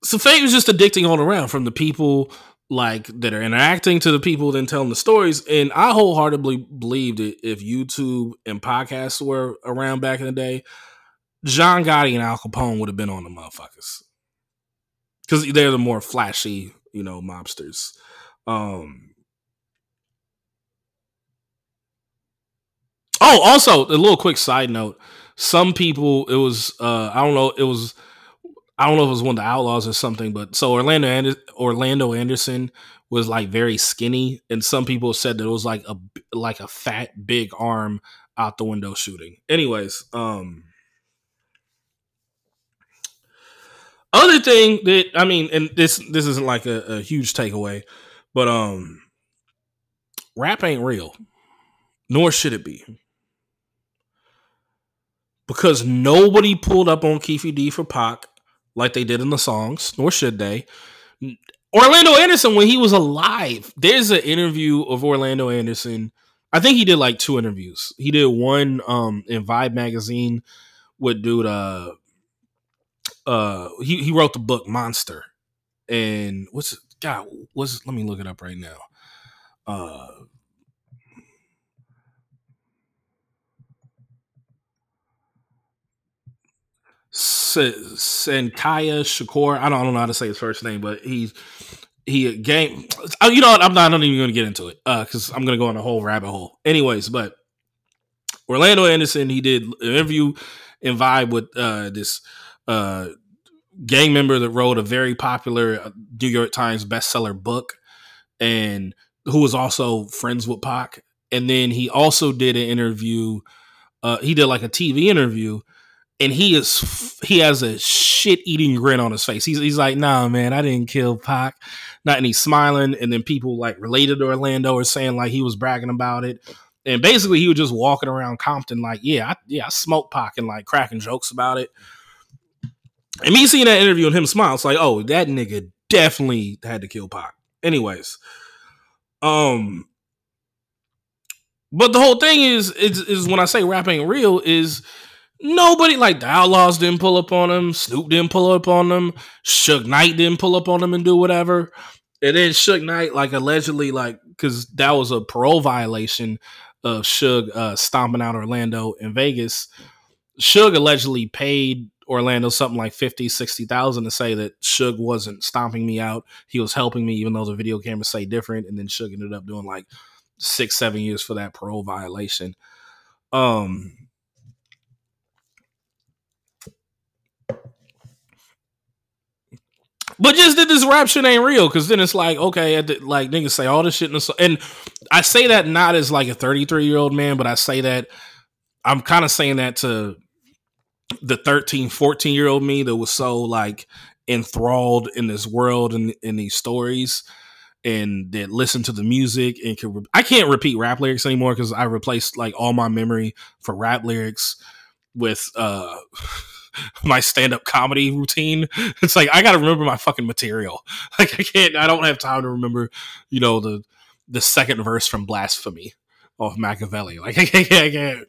So fame is just addicting all around from the people like that are interacting to the people then telling the stories. And I wholeheartedly believe that if YouTube and podcasts were around back in the day, John Gotti and Al Capone would have been on the motherfuckers. Because they're the more flashy, you know, mobsters. Um Oh, also a little quick side note. Some people, it was uh, I don't know, it was I don't know if it was one of the Outlawz or something, but so Orlando Ander- Orlando Anderson was like very skinny, and some people said that it was like a like a fat big arm out the window shooting. Anyways, um, other thing that I mean, and this this isn't like a, a huge takeaway, but um, rap ain't real, nor should it be because nobody pulled up on Keefe D for Pac like they did in the songs, nor should they. Orlando Anderson, when he was alive, there's an interview of Orlando Anderson. I think he did like two interviews. He did one um in Vibe magazine with dude uh uh he he wrote the book Monster, and what's God? What's let me look it up right now. Uh, Sanyika Shakur. I don't, I don't know how to say his first name, but he's he game. Uh, you know what? I'm not, I'm not even going to get into it because uh, I'm going to go on a whole rabbit hole. Anyways, but Orlando Anderson, he did an interview and vibe with uh, this uh, gang member that wrote a very popular uh, New York Times bestseller book, and who was also friends with Pac. And then he also did an interview. Uh, he did like a TV interview and he is he has a shit eating grin on his face. He's he's like, nah, man, I didn't kill Pac. Not and he's smiling, and then people like related to Orlando are saying like he was bragging about it. And basically he was just walking around Compton like, yeah, I, yeah, I smoked Pac and like cracking jokes about it. And me seeing that interview and him smile, it's like, oh, that nigga definitely had to kill Pac. Anyways, um, but the whole thing is, is, is when I say rap ain't real, is Nobody like the Outlawz didn't pull up on him. Snoop didn't pull up on them. Suge Knight didn't pull up on them and do whatever. And then Suge Knight, like allegedly, like because that was a parole violation of Suge uh, stomping out Orlando in Vegas. Suge allegedly paid Orlando something like 50, 60,000 to say that Suge wasn't stomping me out. He was helping me, even though the video cameras say different. And then Suge ended up doing like six, seven years for that parole violation. Um, But just that this ain't real, because then it's like, okay, like niggas say all this shit, the, and I say that not as like a 33 year old man, but I say that I'm kind of saying that to the 13, 14 year old me that was so like enthralled in this world and in these stories and that listen to the music and can re- I can't repeat rap lyrics anymore because I replaced like all my memory for rap lyrics with uh my stand up comedy routine. It's like I got to remember my fucking material. Like I can't. I don't have time to remember, you know, the the second verse from Blasphemy of Makaveli. Like I can't. I can't.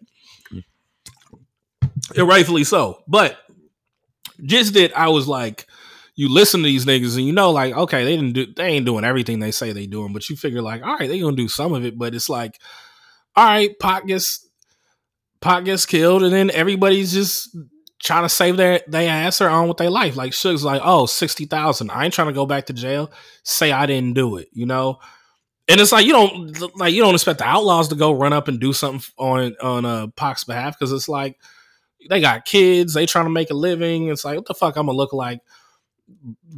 And rightfully so, but just that I was like, you listen to these niggas and you know, like, okay, they didn't do, they ain't doing everything they say they doing, but you figure like, all right, they gonna do some of it, but it's like, all right, Pot gets Pot gets killed, and then everybody's just trying to save their they ass or on with their life. Like Suge's like, oh, 60,000. I ain't trying to go back to jail. Say I didn't do it, you know? And it's like you don't like you don't expect the Outlawz to go run up and do something on on uh Pac's behalf because it's like they got kids, they trying to make a living. It's like what the fuck I'm gonna look like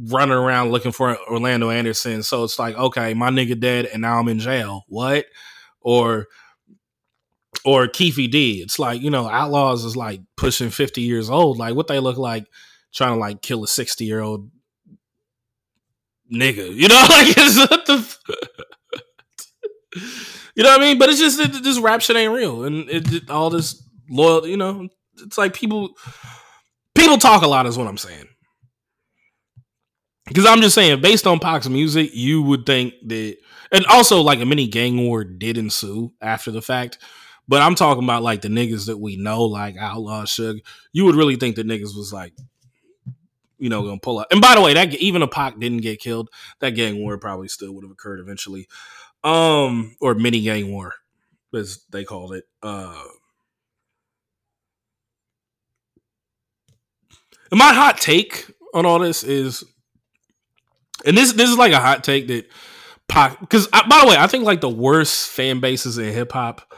running around looking for Orlando Anderson. So it's like, okay, my nigga dead and now I'm in jail. What? Or or Keefe D. It's like, you know, Outlawz is like pushing 50 years old. Like what they look like trying to like kill a 60 year old nigga. You know, like it's what the You know what I mean? But it's just it, this rap shit ain't real. And it, it, all this loyal, you know, it's like people people talk a lot is what I'm saying. Because I'm just saying, based on Pac's music, you would think that, and also like a mini gang war did ensue after the fact. But I'm talking about like the niggas that we know, like Outlaw Suge. You would really think the niggas was like, you know, gonna pull up. And by the way, that even if Pac didn't get killed, that gang war probably still would have occurred eventually, um, or mini gang war, as they called it. Uh, my hot take on all this is, and this this is like a hot take that Pac, because by the way, I think like the worst fan bases in hip hop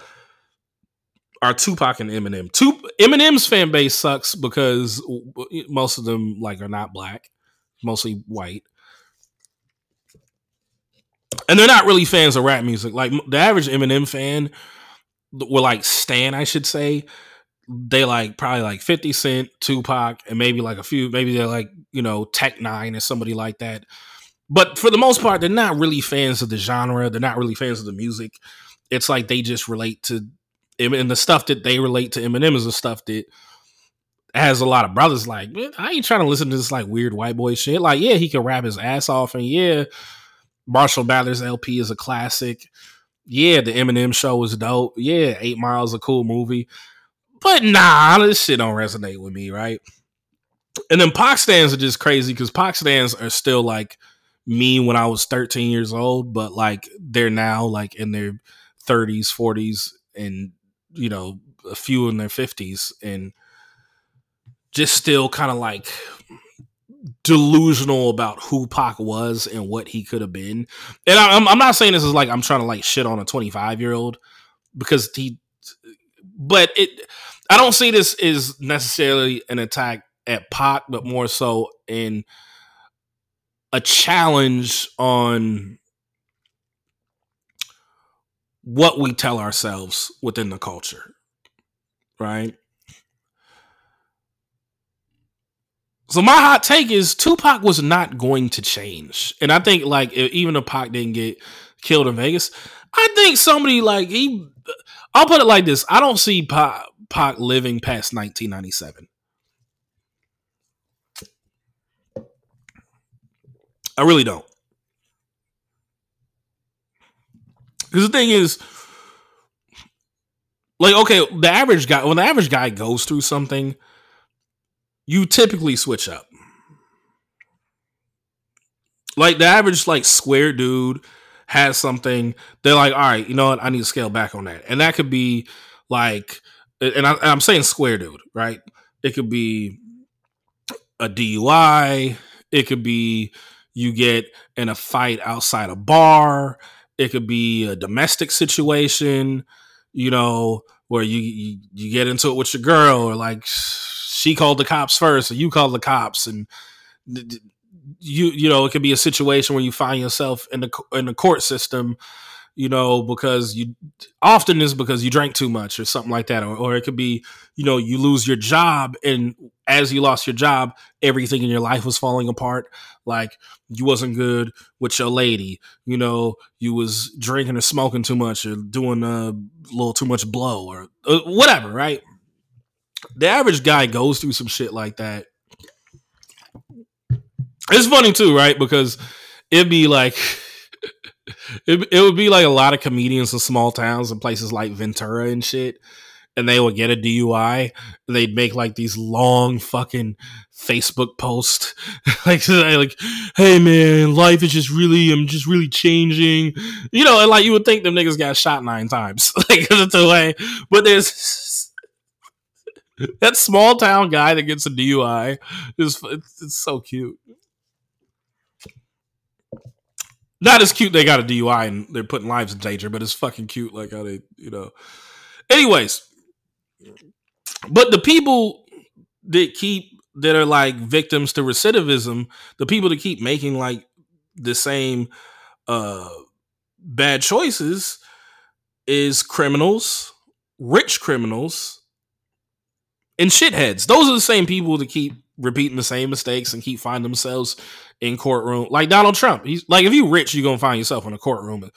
are Tupac and Eminem. Two Eminem's fan base sucks because most of them like are not black, mostly white. And they're not really fans of rap music. Like the average Eminem fan will like Stan, I should say. They like probably like 50 Cent, Tupac, and maybe like a few, maybe they're like, you know, Tech N9ne or somebody like that. But for the most part, they're not really fans of the genre. They're not really fans of the music. It's like they just relate to and the stuff that they relate to Eminem is the stuff that has a lot of brothers like, I ain't trying to listen to this like weird white boy shit. Like, yeah, he can rap his ass off, and yeah, Marshall Mathers LP is a classic. Yeah, the Eminem show is dope. Yeah, Eight Miles a cool movie. But nah, this shit don't resonate with me, right? and then Pac stands are just crazy because Pac stands are still like me when I was 13 years old, but like they're now like in their 30s, 40s, and you know, a few in their 50s, and just still kind of like delusional about who Pac was and what he could have been. And I, am I'm not saying this is like I'm trying to like shit on a 25 year old because he, but it, I don't see this as necessarily an attack at Pac, but more so in a challenge on what we tell ourselves within the culture, right? So my hot take is Tupac was not going to change, and I think like even if Pac didn't get killed in Vegas, I think somebody like he. I'll put it like this: I don't see Pac, Pac living past 1997. I really don't. Because the thing is, like, okay, the average guy, when the average guy goes through something, you typically switch up. Like the average like square dude has something, they're like, all right, you know what, I need to scale back on that. And that could be like, and, I, am saying square dude, right? It could be a DUI. It could be you get in a fight outside a bar. It could be a domestic situation, you know, where you, you, you get into it with your girl or like she called the cops first, or you called the cops, and you you know it could be a situation where you find yourself in the in the court system, you know, because you often is because you drank too much or something like that, or or it could be you know you lose your job, and as you lost your job, everything in your life was falling apart. Like you wasn't good with your lady, you know, you was drinking or smoking too much, or doing a little too much blow, or uh, whatever, right? the average guy goes through some shit like that. It's funny too, right? Because it'd be like it, it would be like a lot of comedians in small towns and places like Ventura and shit. And they would get a DUI they'd make like these long fucking Facebook posts. like, like, hey man, life is just really, I'm just really changing. You know, and like you would think them niggas got shot nine times. like, the way. But there's that small town guy that gets a DUI is it's, it's, so cute. Not as cute they got a DUI and they're putting lives in danger, but it's fucking cute like how they, you know. Anyways, but the people that keep that are like victims to recidivism, the people that keep making like the same uh bad choices is criminals, rich criminals and shitheads. Those are the same people that keep repeating the same mistakes and keep finding themselves in courtroom. Like Donald Trump. He's like if you rich, you're gonna find yourself in a courtroom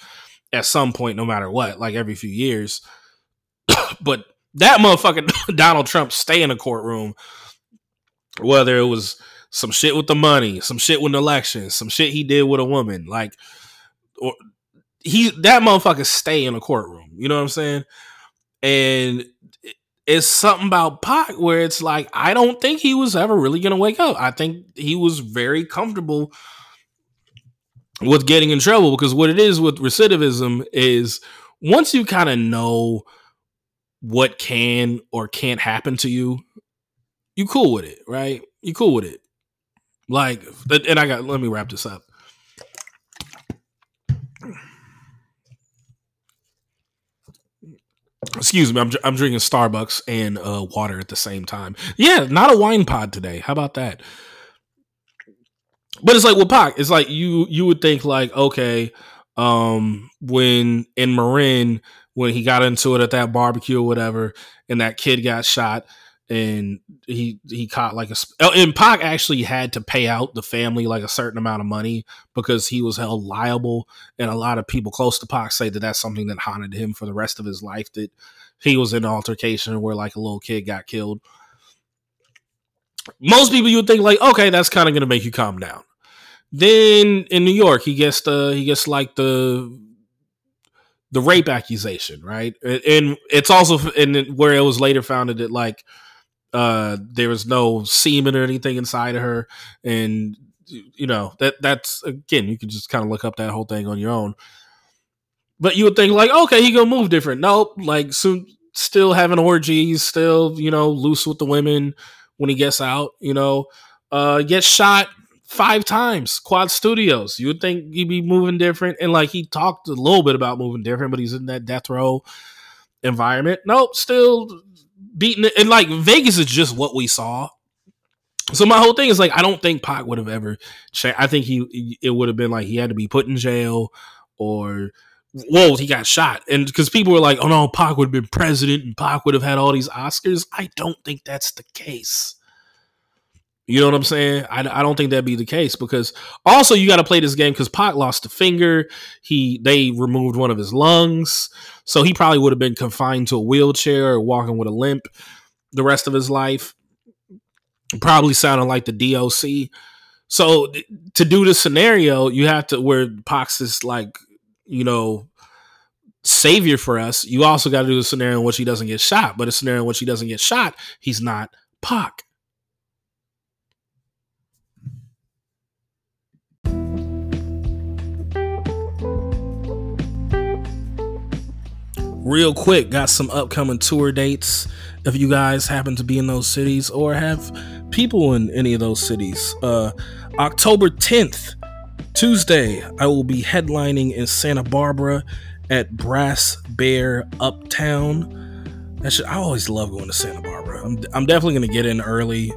at some point, no matter what, like every few years. but that motherfucker Donald Trump stay in a courtroom, whether it was some shit with the money, some shit with the elections, some shit he did with a woman, like or he that motherfucker stay in a courtroom. You know what I'm saying? And it's something about Pac where it's like I don't think he was ever really gonna wake up. I think he was very comfortable with getting in trouble because what it is with recidivism is once you kind of know what can or can't happen to you, you cool with it, right? You cool with it. Like, and I got let me wrap this up. Excuse me, I'm, I'm drinking Starbucks and uh, water at the same time. Yeah, not a wine pod today. How about that? But it's like with Pac, it's like you you would think like okay, um, when in Marin when he got into it at that barbecue or whatever, and that kid got shot, and he he caught like a oh, and Pac actually had to pay out the family like a certain amount of money because he was held liable, and a lot of people close to Pac say that that's something that haunted him for the rest of his life. That he was in an altercation where like a little kid got killed. Most people you would think like, okay, that's kind of going to make you calm down. Then in New York, he gets the he gets like the the rape accusation, right? And it's also and where it was later founded that like Uh, there was no semen or anything inside of her, and you know that that's again you can just kind of look up that whole thing on your own. But you would think like, okay, he gonna move different. Nope, like soon still having orgies, still you know loose with the women when he gets out. You know, uh, gets shot five times. Quad Studios. You would think he'd be moving different, and like he talked a little bit about moving different, but he's in that death row environment. Nope, still beating it. And like Vegas is just what we saw. So my whole thing is like I don't think Pac would have ever. I think he it would have been like he had to be put in jail or whoa he got shot and because people were like oh no Pac would have been president and Pac would have had all these Oscars. I don't think that's the case. You know what I'm saying? I, I don't think that'd be the case because also you got to play this game because Pac lost a finger. He they removed one of his lungs, so he probably would have been confined to a wheelchair or walking with a limp the rest of his life. Probably sounding like the DOC. So to do this scenario, you have to where Pac's is like you know savior for us. You also got to do the scenario in which he doesn't get shot, but a scenario in which he doesn't get shot, he's not Pac. Real quick, got some upcoming tour dates. If you guys happen to be in those cities or have people in any of those cities, uh, October 10th, Tuesday, I will be headlining in Santa Barbara at Brass Bear Uptown. Should, I always love going to Santa Barbara. I'm, I'm definitely going to get in early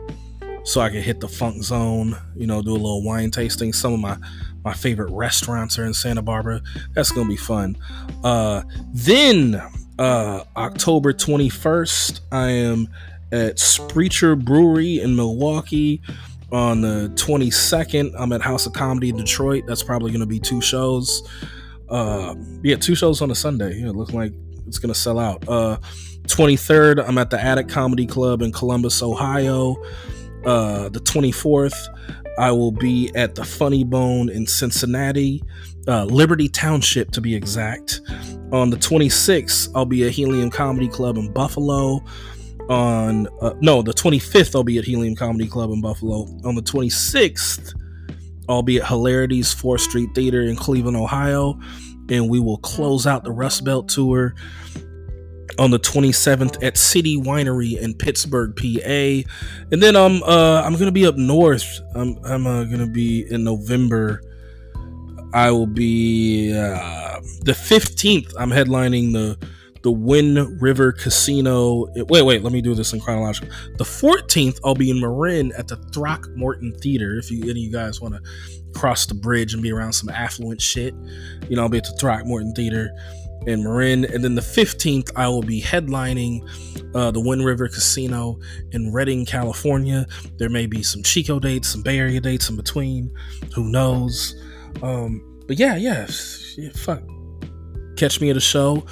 so I can hit the funk zone, you know, do a little wine tasting. Some of my my favorite restaurants are in Santa Barbara. That's gonna be fun. Uh, then uh, October 21st, I am at Sprecher Brewery in Milwaukee. On the 22nd, I'm at House of Comedy in Detroit. That's probably gonna be two shows. Uh, yeah, two shows on a Sunday. Yeah, it looks like it's gonna sell out. Uh, 23rd, I'm at the Attic Comedy Club in Columbus, Ohio. Uh, the 24th, I will be at the Funny Bone in Cincinnati, uh, Liberty Township to be exact. On the 26th, I'll be at Helium Comedy Club in Buffalo. On uh, no, the 25th, I'll be at Helium Comedy Club in Buffalo. On the 26th, I'll be at Hilarities 4th Street Theater in Cleveland, Ohio, and we will close out the Rust Belt tour on the 27th at City Winery in Pittsburgh, PA. And then I'm uh, I'm gonna be up north. I'm I'm uh, gonna be in November. I will be uh, the 15th. I'm headlining the the Win-River Casino. Wait, wait, let me do this in chronological. The 14th, I'll be in Marin at the Throckmorton Theater. If you any of you guys want to cross the bridge and be around some affluent shit, you know, I'll be at the Throckmorton Theater in Marin. And then the 15th, I will be headlining uh, the Win-River Casino in Redding, California. There may be some Chico dates, some Bay Area dates in between. Who knows? Um, but yeah, yeah, yeah, fuck. Catch me at a show.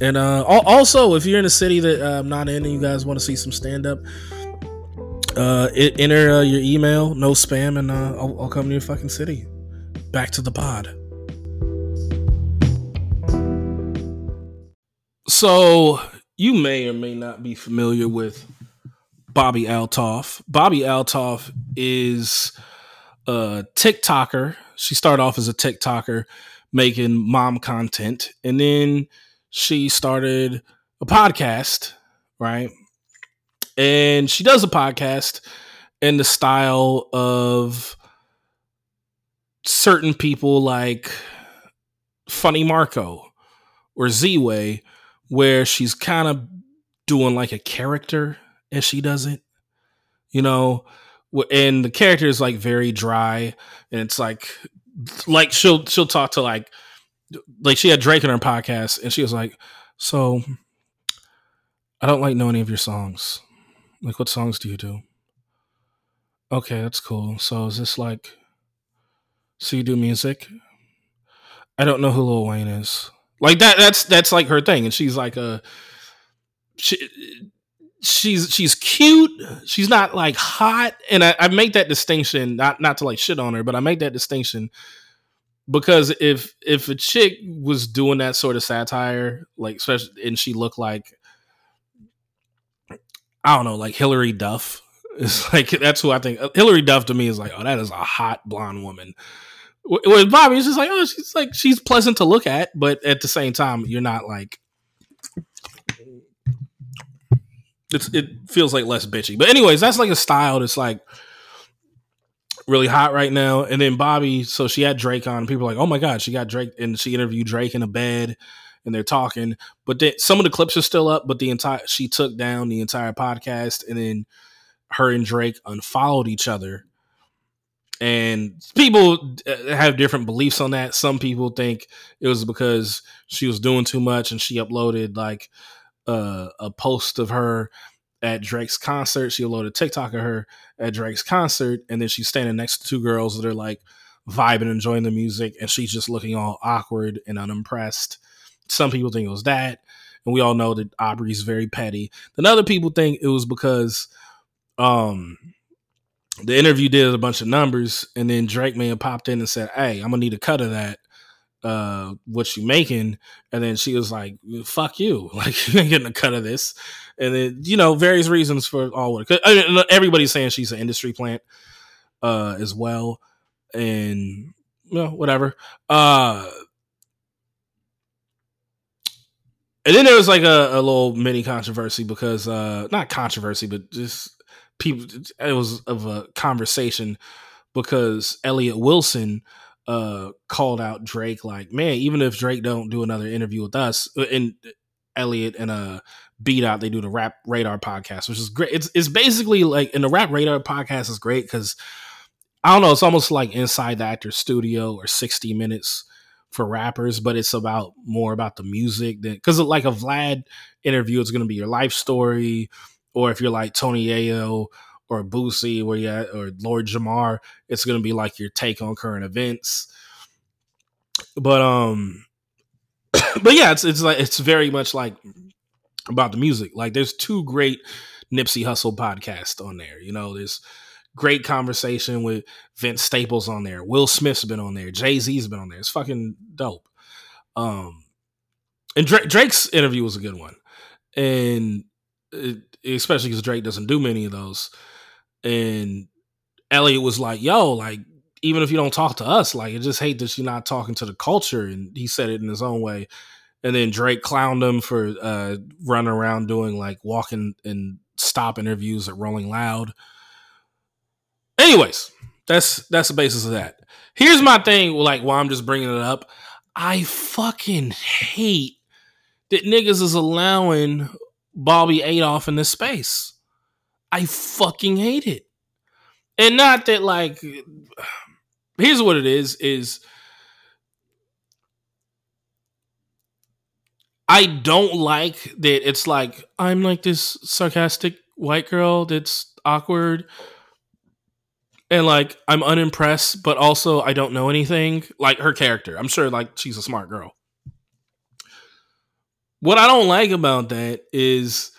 And uh, also, if you're in a city that uh, I'm not in and you guys want to see some stand up, uh, enter uh, your email, no spam, and uh, I'll, I'll come to your fucking city. Back to the pod. So you may or may not be familiar with Bobbi Althoff. Bobbi Althoff is a TikToker. She started off as a TikToker making mom content, and then she started a podcast, right? And she does a podcast in the style of certain people like Funny Marco or Z Way where she's kind of doing like a character as she does it, you know, and the character is like very dry, and it's like like she'll she'll talk to like like she had Drake in her podcast, and she was like, so I don't like know any of your songs. Like, what songs do you do? Okay, that's cool. So is this like, so you do music? I don't know who Lil Wayne is. Like that that's that's like her thing. And she's like a she she's she's cute. She's not like hot. And I, I make that distinction, not not to like shit on her, but I make that distinction because if if a chick was doing that sort of satire, like especially and she looked like I don't know, like Hilary Duff. It's like that's who I think. Hilary Duff to me is like, oh, that is a hot blonde woman. With Bobbi, it's just like, oh, she's like she's pleasant to look at, but at the same time, you're not like. It's, it feels like less bitchy, but anyways, that's like a style that's like really hot right now. And then Bobbi, so she had Drake on. People are like, oh my god, she got Drake, and she interviewed Drake in a bed and they're talking. But then some of the clips are still up, but the entire she took down the entire podcast, and then her and Drake unfollowed each other. And people uh, have different beliefs on that. Some people think it was because she was doing too much, and she uploaded like uh, a post of her at Drake's concert. She uploaded TikTok of her at Drake's concert, and then she's standing next to two girls that are like vibing, enjoying the music, and she's just looking all awkward and unimpressed. Some people think it was that, and we all know that Aubrey's very petty. Then other people think it was because um the interview did a bunch of numbers, and then Drake man popped in and said, "Hey, I'm gonna need a cut of that." Uh, what you making? And then she was like, "Fuck you! Like you ain't getting a cut of this." And then you know various reasons for all. Cause, I mean, everybody's saying she's an industry plant uh, as well, and you know whatever. Uh, and then there was like a, a little mini controversy because uh not controversy but just people it was of a conversation because Elliot Wilson uh called out Drake like man even if Drake don't do another interview with us uh, and Elliot and uh B.Dot they do the rap radar podcast which is great. It's it's basically like and the rap radar podcast is great because I don't know it's almost like inside the actor studio or 60 minutes for rappers, but it's about more about the music than because like a Vlad interview, it's to be your life story, or if you're like Tony Yayo or Boosie, where you at, or Lord Jamar, it's to be like your take on current events. But um, but yeah, it's it's like it's very much like about the music. Like there's two great Nipsey Hussle podcasts on there. You know, there's great conversation with Vince Staples on there. Will Smith's been on there. Jay Z's been on there. It's fucking dope. Um, and Drake, Drake's interview was a good one, and it, especially because Drake doesn't do many of those. And Elliot was like, "Yo, like." Even if you don't talk to us, like I just hate that you're not talking to the culture, and he said it in his own way. And then Drake clowned him for uh, running around doing like walking and stop interviews at Rolling Loud Anyways, that's that's the basis of that. Here's my thing, like why I'm just bringing it up. I fucking hate that niggas is allowing Bobbi Althoff in this space. I fucking hate it. And not that like here's what it is is I don't like that it's like I'm like this sarcastic white girl that's awkward and like I'm unimpressed, but also I don't know anything. Like her character, I'm sure like she's a smart girl. What I don't like about that is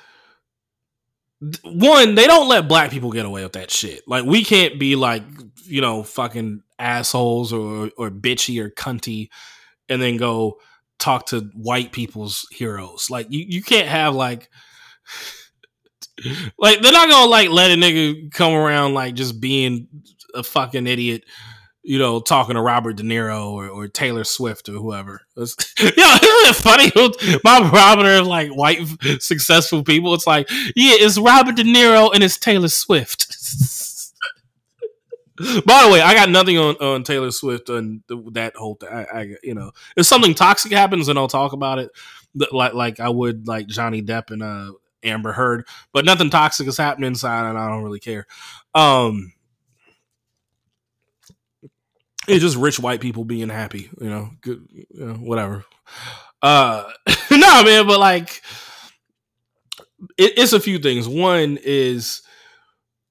one, they don't let black people get away with that shit. Like we can't be like, you know, fucking assholes or or bitchy or cunty and then go talk to white people's heroes. Like you you can't have like like they're not gonna like let a nigga come around like just being a fucking idiot, you know, talking to Robert De Niro or, or Taylor Swift or whoever. It's, you know, isn't it funny? My barometer of like white successful people, it's like, yeah, it's Robert De Niro and it's Taylor Swift. By the way, I got nothing on, on Taylor Swift and that whole thing. I, I, you know, if something toxic happens, then I'll talk about it, like like I would like Johnny Depp and uh, Amber Heard. But nothing toxic is happening inside, and I don't really care. Um, it's just rich white people being happy, you know, good, you know, whatever. Uh, no, man, but like, it, it's a few things. One is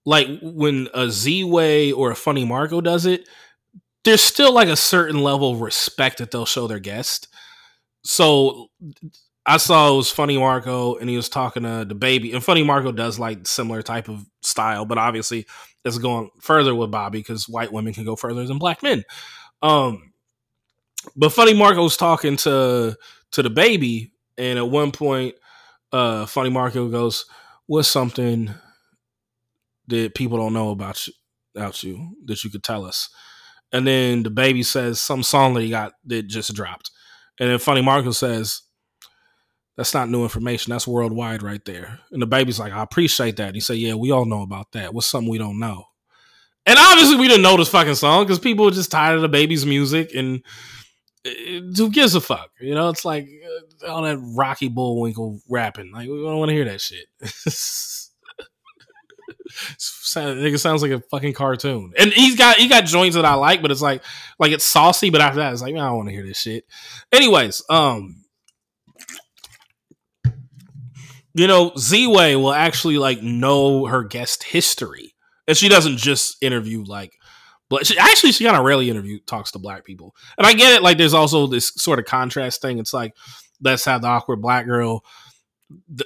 like when a Z Way or a Funny Marco does it, there's still like a certain level of respect that they'll show their guest. So I saw it was Funny Marco, and he was talking to DaBaby. And Funny Marco does like similar type of style, but obviously it's going further with Bobbi because white women can go further than black men. Um, but Funny Marco was talking to to DaBaby, and at one point, uh, Funny Marco goes, what's something that people don't know about you, about you that you could tell us? And then DaBaby says some song that he got that just dropped. And then Funny Marco says, that's not new information. That's worldwide right there. And DaBaby's like, I appreciate that. And he said, Yeah, we all know about that. What's something we don't know? And obviously, we didn't know this fucking song because people were just tired of DaBaby's music. And it, who gives a fuck? You know, it's like uh, all that Rocky Bullwinkle rapping. Like, we don't want to hear that shit. it sounds like a fucking cartoon. And he's got he got joints that I like, but it's like like it's saucy, but after that it's like, I don't want to hear this shit. Anyways, um you know, Z Way will actually like know her guest history. And she doesn't just interview like but she, actually she kind of rarely interview talks to black people. And I get it, like there's also this sort of contrast thing. It's like let's have the awkward black girl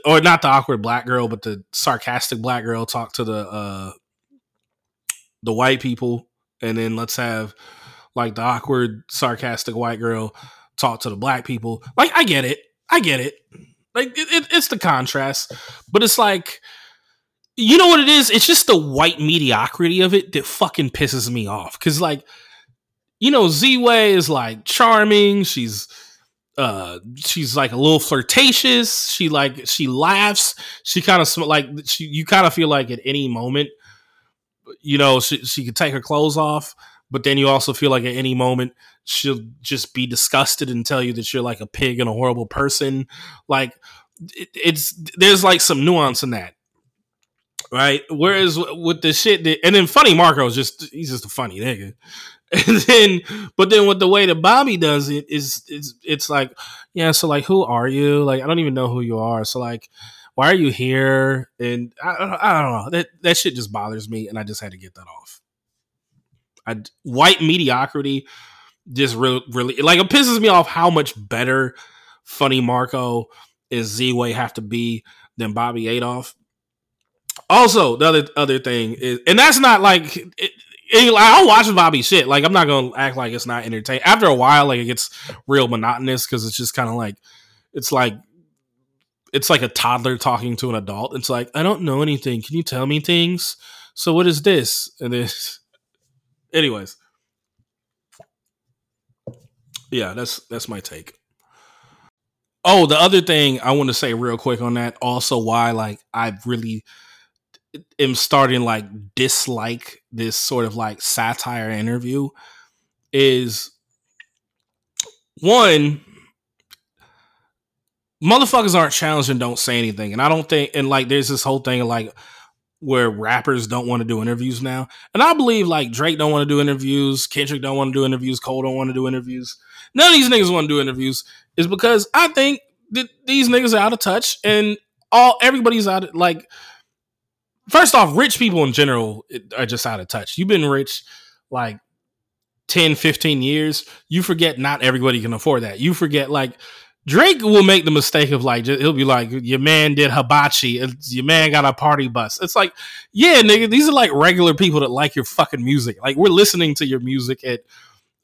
or not the awkward black girl, but the sarcastic black girl talk to the uh the white people, and then let's have like the awkward sarcastic white girl talk to the black people. Like I get it, I get it. Like it, it, it's the contrast, but it's like you know what it is? It's just the white mediocrity of it that fucking pisses me off. Cause like, you know, Z Way is like charming. She's uh she's like a little flirtatious she like she laughs she kind of sm- like she you kind of feel like at any moment you know she, she could take her clothes off but then you also feel like at any moment she'll just be disgusted and tell you that you're like a pig and a horrible person like it, it's there's like some nuance in that right whereas with the shit that and then funny marco's just he's just a funny nigga And then, but then with the way that Bobbi does it is, it's, it's like, yeah, so like, who are you? Like, I don't even know who you are. So like, why are you here? And I, I don't know. That that shit just bothers me, and I just had to get that off. I white mediocrity just really, really like it pisses me off how much better Funny Marco is Z Way have to be than Bobbi Althoff. Also, the other other thing is, and that's not like it, I'll watch Bobbi shit. Like I'm not gonna act like it's not entertaining. After a while, like it gets real monotonous because it's just kind of like it's like it's like a toddler talking to an adult. It's like I don't know anything. Can you tell me things? So what is this? And this, anyways, yeah, that's that's my take. Oh, the other thing I want to say real quick on that, also why like I've really am starting like dislike this sort of like satire interview is one motherfuckers aren't challenged and don't say anything and i don't think and like there's this whole thing like where rappers don't want to do interviews now and i believe like drake don't want to do interviews kendrick don't want to do interviews cole don't want to do interviews none of these niggas want to do interviews is because i think that these niggas are out of touch and all everybody's out of like first off, rich people in general are just out of touch. You've been rich like 10, 15 years. You forget not everybody can afford that. You forget like Drake will make the mistake of like he'll be like your man did hibachi, your man got a party bus. It's like, yeah, nigga, these are like regular people that like your fucking music. Like we're listening to your music at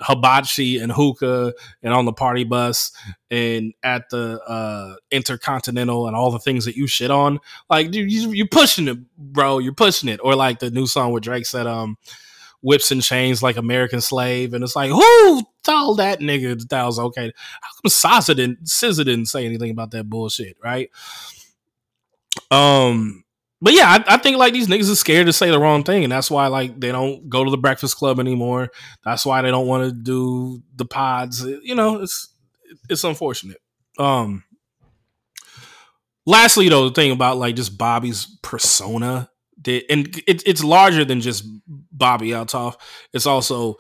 hibachi and hookah and on the party bus and at the uh, intercontinental and all the things that you shit on. Like dude you, you're pushing it bro. You're pushing it. Or like the new song where drake said um whips and chains like american slave. And it's like who told that nigga that, was okay? How come SZA didn't SZA didn't say anything about that bullshit right? Um but yeah, I, I, think like these niggas are scared to say the wrong thing, and that's why like they don't go to the Breakfast Club anymore. That's why they don't want to do the pods. You know, it's it's unfortunate. Um, lastly, though, the thing about like just Bobbi's persona, that, and it, it's larger than just Bobbi Althoff. It's also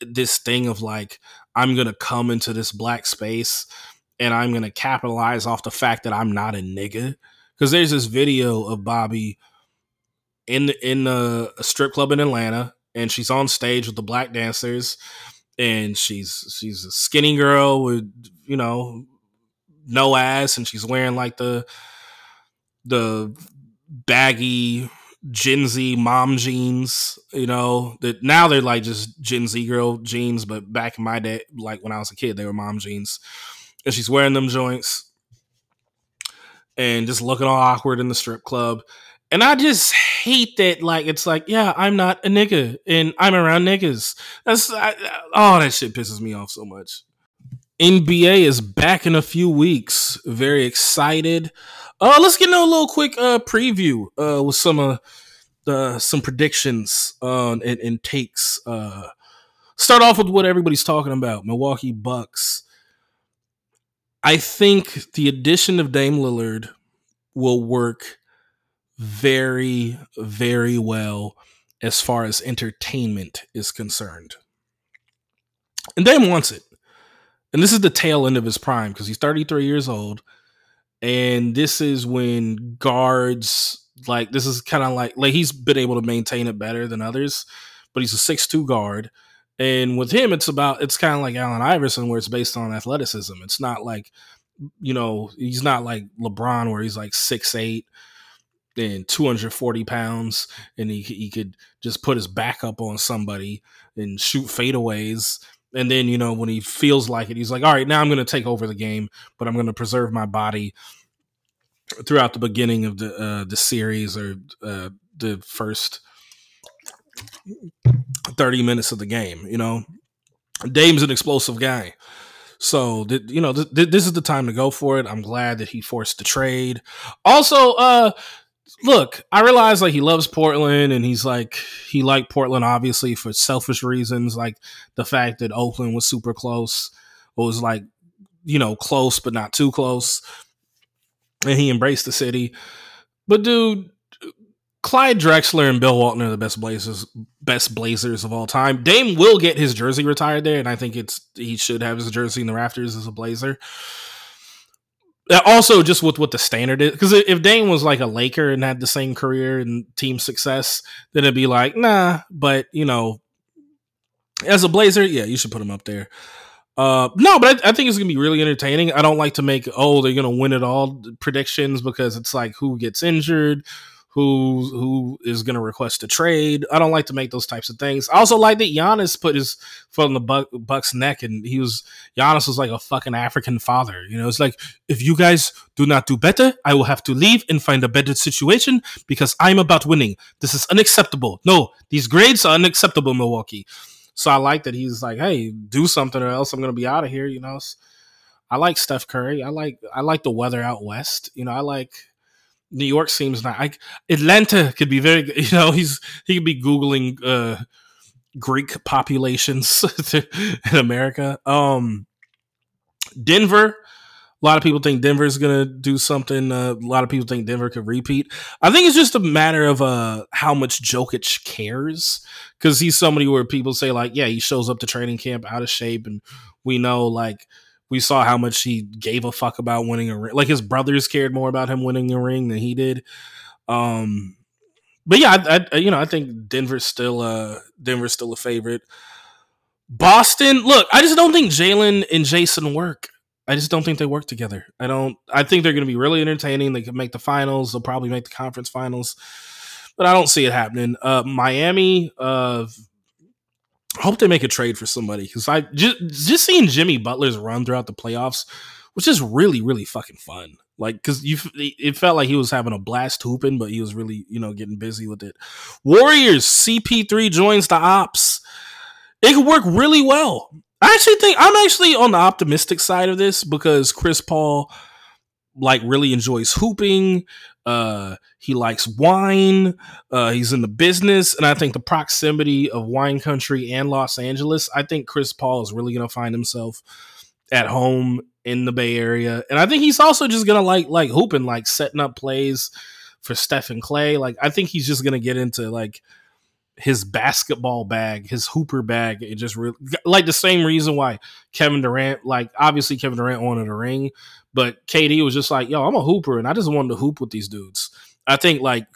this thing of like I'm gonna come into this black space and I'm gonna capitalize off the fact that I'm not a nigga because there's this video of Bobbi in the, in a, a strip club in Atlanta, and she's on stage with the black dancers, and she's she's a skinny girl with you know no ass, and she's wearing like the the baggy Gen Z mom jeans, you know, that now they're like just Gen Z girl jeans, but back in my day, like when I was a kid, they were mom jeans. And she's wearing them joints and just looking all awkward in the strip club. And I just hate that. Like, it's like, yeah, I'm not a nigga and I'm around niggas. That's, I, oh, that shit pisses me off so much. NBA is back in a few weeks. Very excited. Uh, let's get into a little quick uh, preview uh, with some uh, some predictions and, and takes. Uh, start off with what everybody's talking about: Milwaukee Bucks. I think the addition of Dame Lillard will work very, very well as far as entertainment is concerned. And Dame wants it. And this is the tail end of his prime because he's 33 years old. And this is when guards like this is kind of like like he's been able to maintain it better than others, but he's a six-two guard. And with him, it's about it's kind of like Allen Iverson, where it's based on athleticism. It's not like you know, he's not like LeBron where he's like six eight and 240 pounds and he, he could just put his back up on somebody and shoot fadeaways and then you know when he feels like it he's like all right now i'm going to take over the game but i'm going to preserve my body throughout the beginning of the uh, the series or uh, the first 30 minutes of the game you know? Dame's an explosive guy. So you know th- th- this is the time to go for it. I'm glad that he forced the trade. Also uh look, I realize like he loves Portland and he's like he liked Portland obviously for selfish reasons, like the fact that Oakland was super close, was like you know close but not too close, and he embraced the city. But dude, Clyde Drexler and Bill Walton are the best Blazers, best Blazers of all time. Dame will get his jersey retired there, and I think it's he should have his jersey in the rafters as a Blazer. Uh, also just with what the standard is because if Dame was like a Laker and had the same career and team success, then it'd be like nah. But you know, as a Blazer, yeah, you should put him up there. Uh, no, but I, I, think it's gonna be really entertaining. I don't like to make oh they're gonna win it all predictions because it's like who gets injured, who who is going to request a trade. I don't like to make those types of things. I also like that Giannis put his foot on the Buck, Buck's neck, and he was Giannis was like a fucking African father. You know, it's like if you guys do not do better, I will have to leave and find a better situation because I'm about winning. This is unacceptable. No, these grades are unacceptable, Milwaukee. So I like that he's like, hey, do something or else I'm going to be out of here. You know. I like Steph Curry. I like I like the weather out west. You know, I like New York seems not. I, Atlanta could be very. You know, he's he could be googling uh, Greek populations in America. Um, Denver. A lot of people think Denver is going to do something. Uh, a lot of people think Denver could repeat. I think it's just a matter of uh, how much Jokic cares because he's somebody where people say like, yeah, he shows up to training camp out of shape, and we know like we saw how much he gave a fuck about winning a ring. Like his brothers cared more about him winning a ring than he did. Um, but yeah, I, I, you know I think Denver's still uh Denver's still a favorite. Boston, look, I just don't think Jalen and Jason work. I just don't think they work together. I don't. I think they're going to be really entertaining. They could make the finals. They'll probably make the conference finals, but I don't see it happening. Uh, Miami, uh, I hope they make a trade for somebody because I just just seeing Jimmy Butler's run throughout the playoffs was just really really fucking fun. Like because you it felt like he was having a blast hooping, but he was really you know getting busy with it. Warriors CP3 joins the ops. It could work really well. I actually think I'm actually on the optimistic side of this because Chris Paul like really enjoys hooping. Uh, he likes wine. Uh, he's in the business, and I think the proximity of wine country and Los Angeles, I think Chris Paul is really going to find himself at home in the Bay Area, and I think he's also just going to like like hooping, like setting up plays for Steph and Klay. Like I think he's just going to get into like his basketball bag, his hooper bag. It just really like the same reason why Kevin Durant, like obviously Kevin Durant wanted a ring, but KD was just like, yo, I'm a hooper and I just wanted to hoop with these dudes. I think like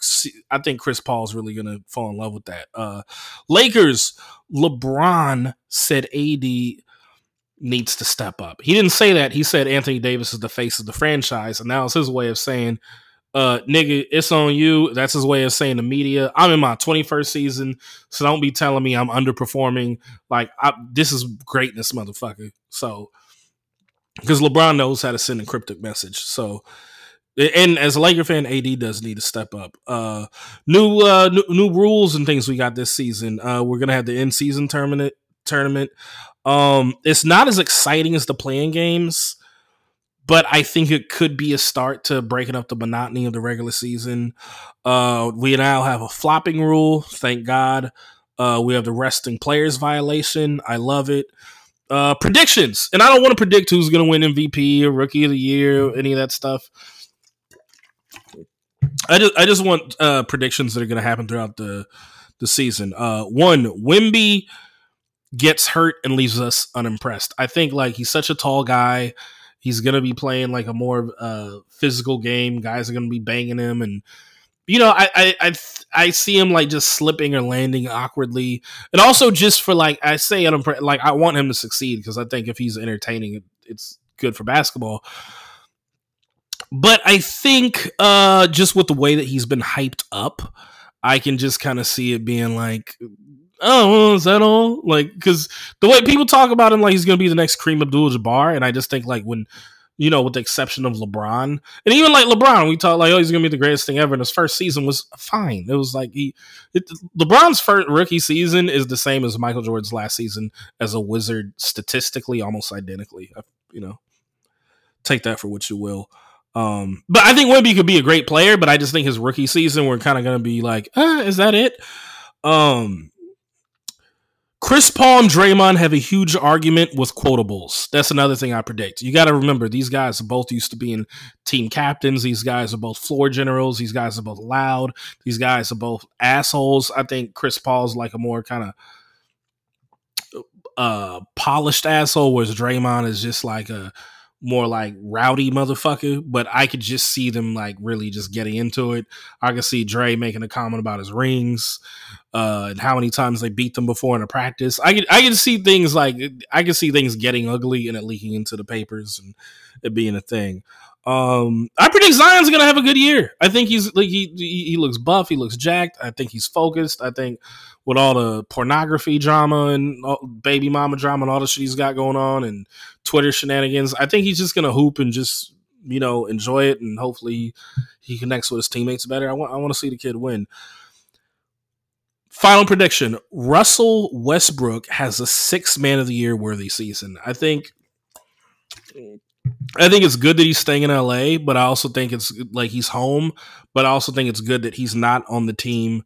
I think Chris Paul's really gonna fall in love with that. Uh Lakers, LeBron said AD needs to step up. He didn't say that. He said Anthony Davis is the face of the franchise, and now it's his way of saying uh, nigga, it's on you. That's his way of saying the media. I'm in my 21st season, so don't be telling me I'm underperforming. Like, I, this is greatness, motherfucker. So, because LeBron knows how to send a cryptic message. So, and as a Laker fan, AD does need to step up. Uh, new, uh, new, new rules and things we got this season. Uh, we're gonna have the in season tournament. Tournament. Um, it's not as exciting as the playing games, but I think it could be a start to breaking up the monotony of the regular season. Uh, we now have a flopping rule. Thank God. Uh, we have the resting players violation. I love it. Uh, predictions, and I don't want to predict who's going to win MVP or Rookie of the Year, or any of that stuff. I just I just want uh, predictions that are going to happen throughout the the season. Uh, one, Wemby gets hurt and leaves us unimpressed. I think like he's such a tall guy. He's going to be playing like a more uh, physical game. Guys are going to be banging him, and you know, I, I I I see him like just slipping or landing awkwardly, and also just for like I say unimpressed. Like I want him to succeed because I think if he's entertaining, it's good for basketball. But I think uh, just with the way that he's been hyped up, I can just kind of see it being like, oh, is that all? Like, because the way people talk about him, like he's to be the next Kareem Abdul-Jabbar, and I just think like when you know, with the exception of LeBron, and even like LeBron, we talk like, oh, he's gonna be the greatest thing ever. And his first season was fine. It was like he, it, LeBron's first rookie season is the same as Michael Jordan's last season as a Wizard, statistically, almost identically. You know, take that for what you will. Um, but I think Wemby could be a great player, but I just think his rookie season we're kind of going to be like, ah, is that it? Um, Chris Paul and Draymond have a huge argument with quotables. That's another thing I predict. You got to remember these guys are both used to being team captains. These guys are both floor generals. These guys are both loud. These guys are both assholes. I think Chris Paul's like a more kind of uh polished asshole, whereas Draymond is just like a more like rowdy motherfucker, but I could just see them like really just getting into it. I could see Dre making a comment about his rings, uh, and how many times they beat them before in a practice. I could I could see things like I could see things getting ugly and it leaking into the papers and it being a thing. Um, I predict Zion's gonna have a good year. I think he's like he he looks buff, he looks jacked. I think he's focused. I think with all the pornography drama and baby mama drama and all the shit he's got going on and Twitter shenanigans, I think he's just gonna hoop and just you know enjoy it and hopefully he connects with his teammates better. I want I want to see the kid win. Final prediction: Russell Westbrook has a six man of the year worthy season. I think I think it's good that he's staying in LA, but I also think it's like he's home. But I also think it's good that he's not on the team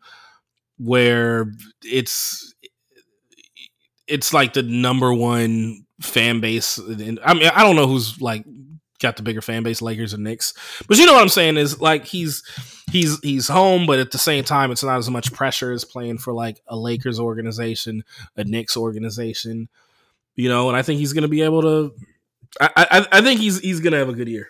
where it's it's like the number one fan base. And I mean, I don't know who's like got the bigger fan base, Lakers or Knicks, but you know what I'm saying is like he's he's he's home, but at the same time, it's not as much pressure as playing for like a Lakers organization, a Knicks organization, you know. And I think he's going to be able to I, I, I think he's he's gonna have a good year.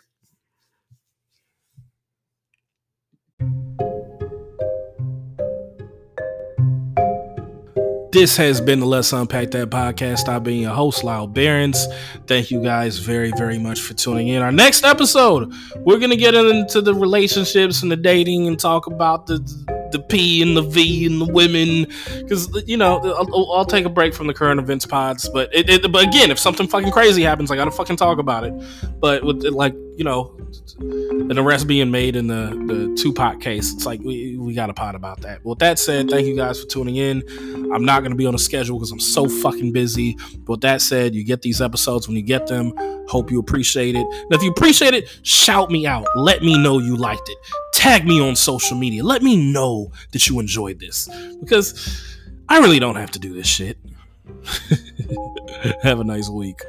This has been the Let's Unpack That podcast. I've been your host, Lyall Behrens. Thank you guys very, very much for tuning in. Our next episode, we're going to get into the relationships and the dating and talk about the the P and the V and the women. Because you know I'll, I'll, take a break from the current events pods but it, it, but again if something fucking crazy happens I gotta fucking talk about it. But with like you know an arrest being made in the the Tupac case it's like we, we got a pot about that. With that said thank you guys for tuning in. I'm not gonna be on a schedule because I'm so fucking busy. But with that said you get these episodes when you get them. Hope you appreciate it. And if you appreciate it shout me out. Let me know you liked it. Tag me on social media. Let me know that you enjoyed this. Because I really don't have to do this shit. have a nice week.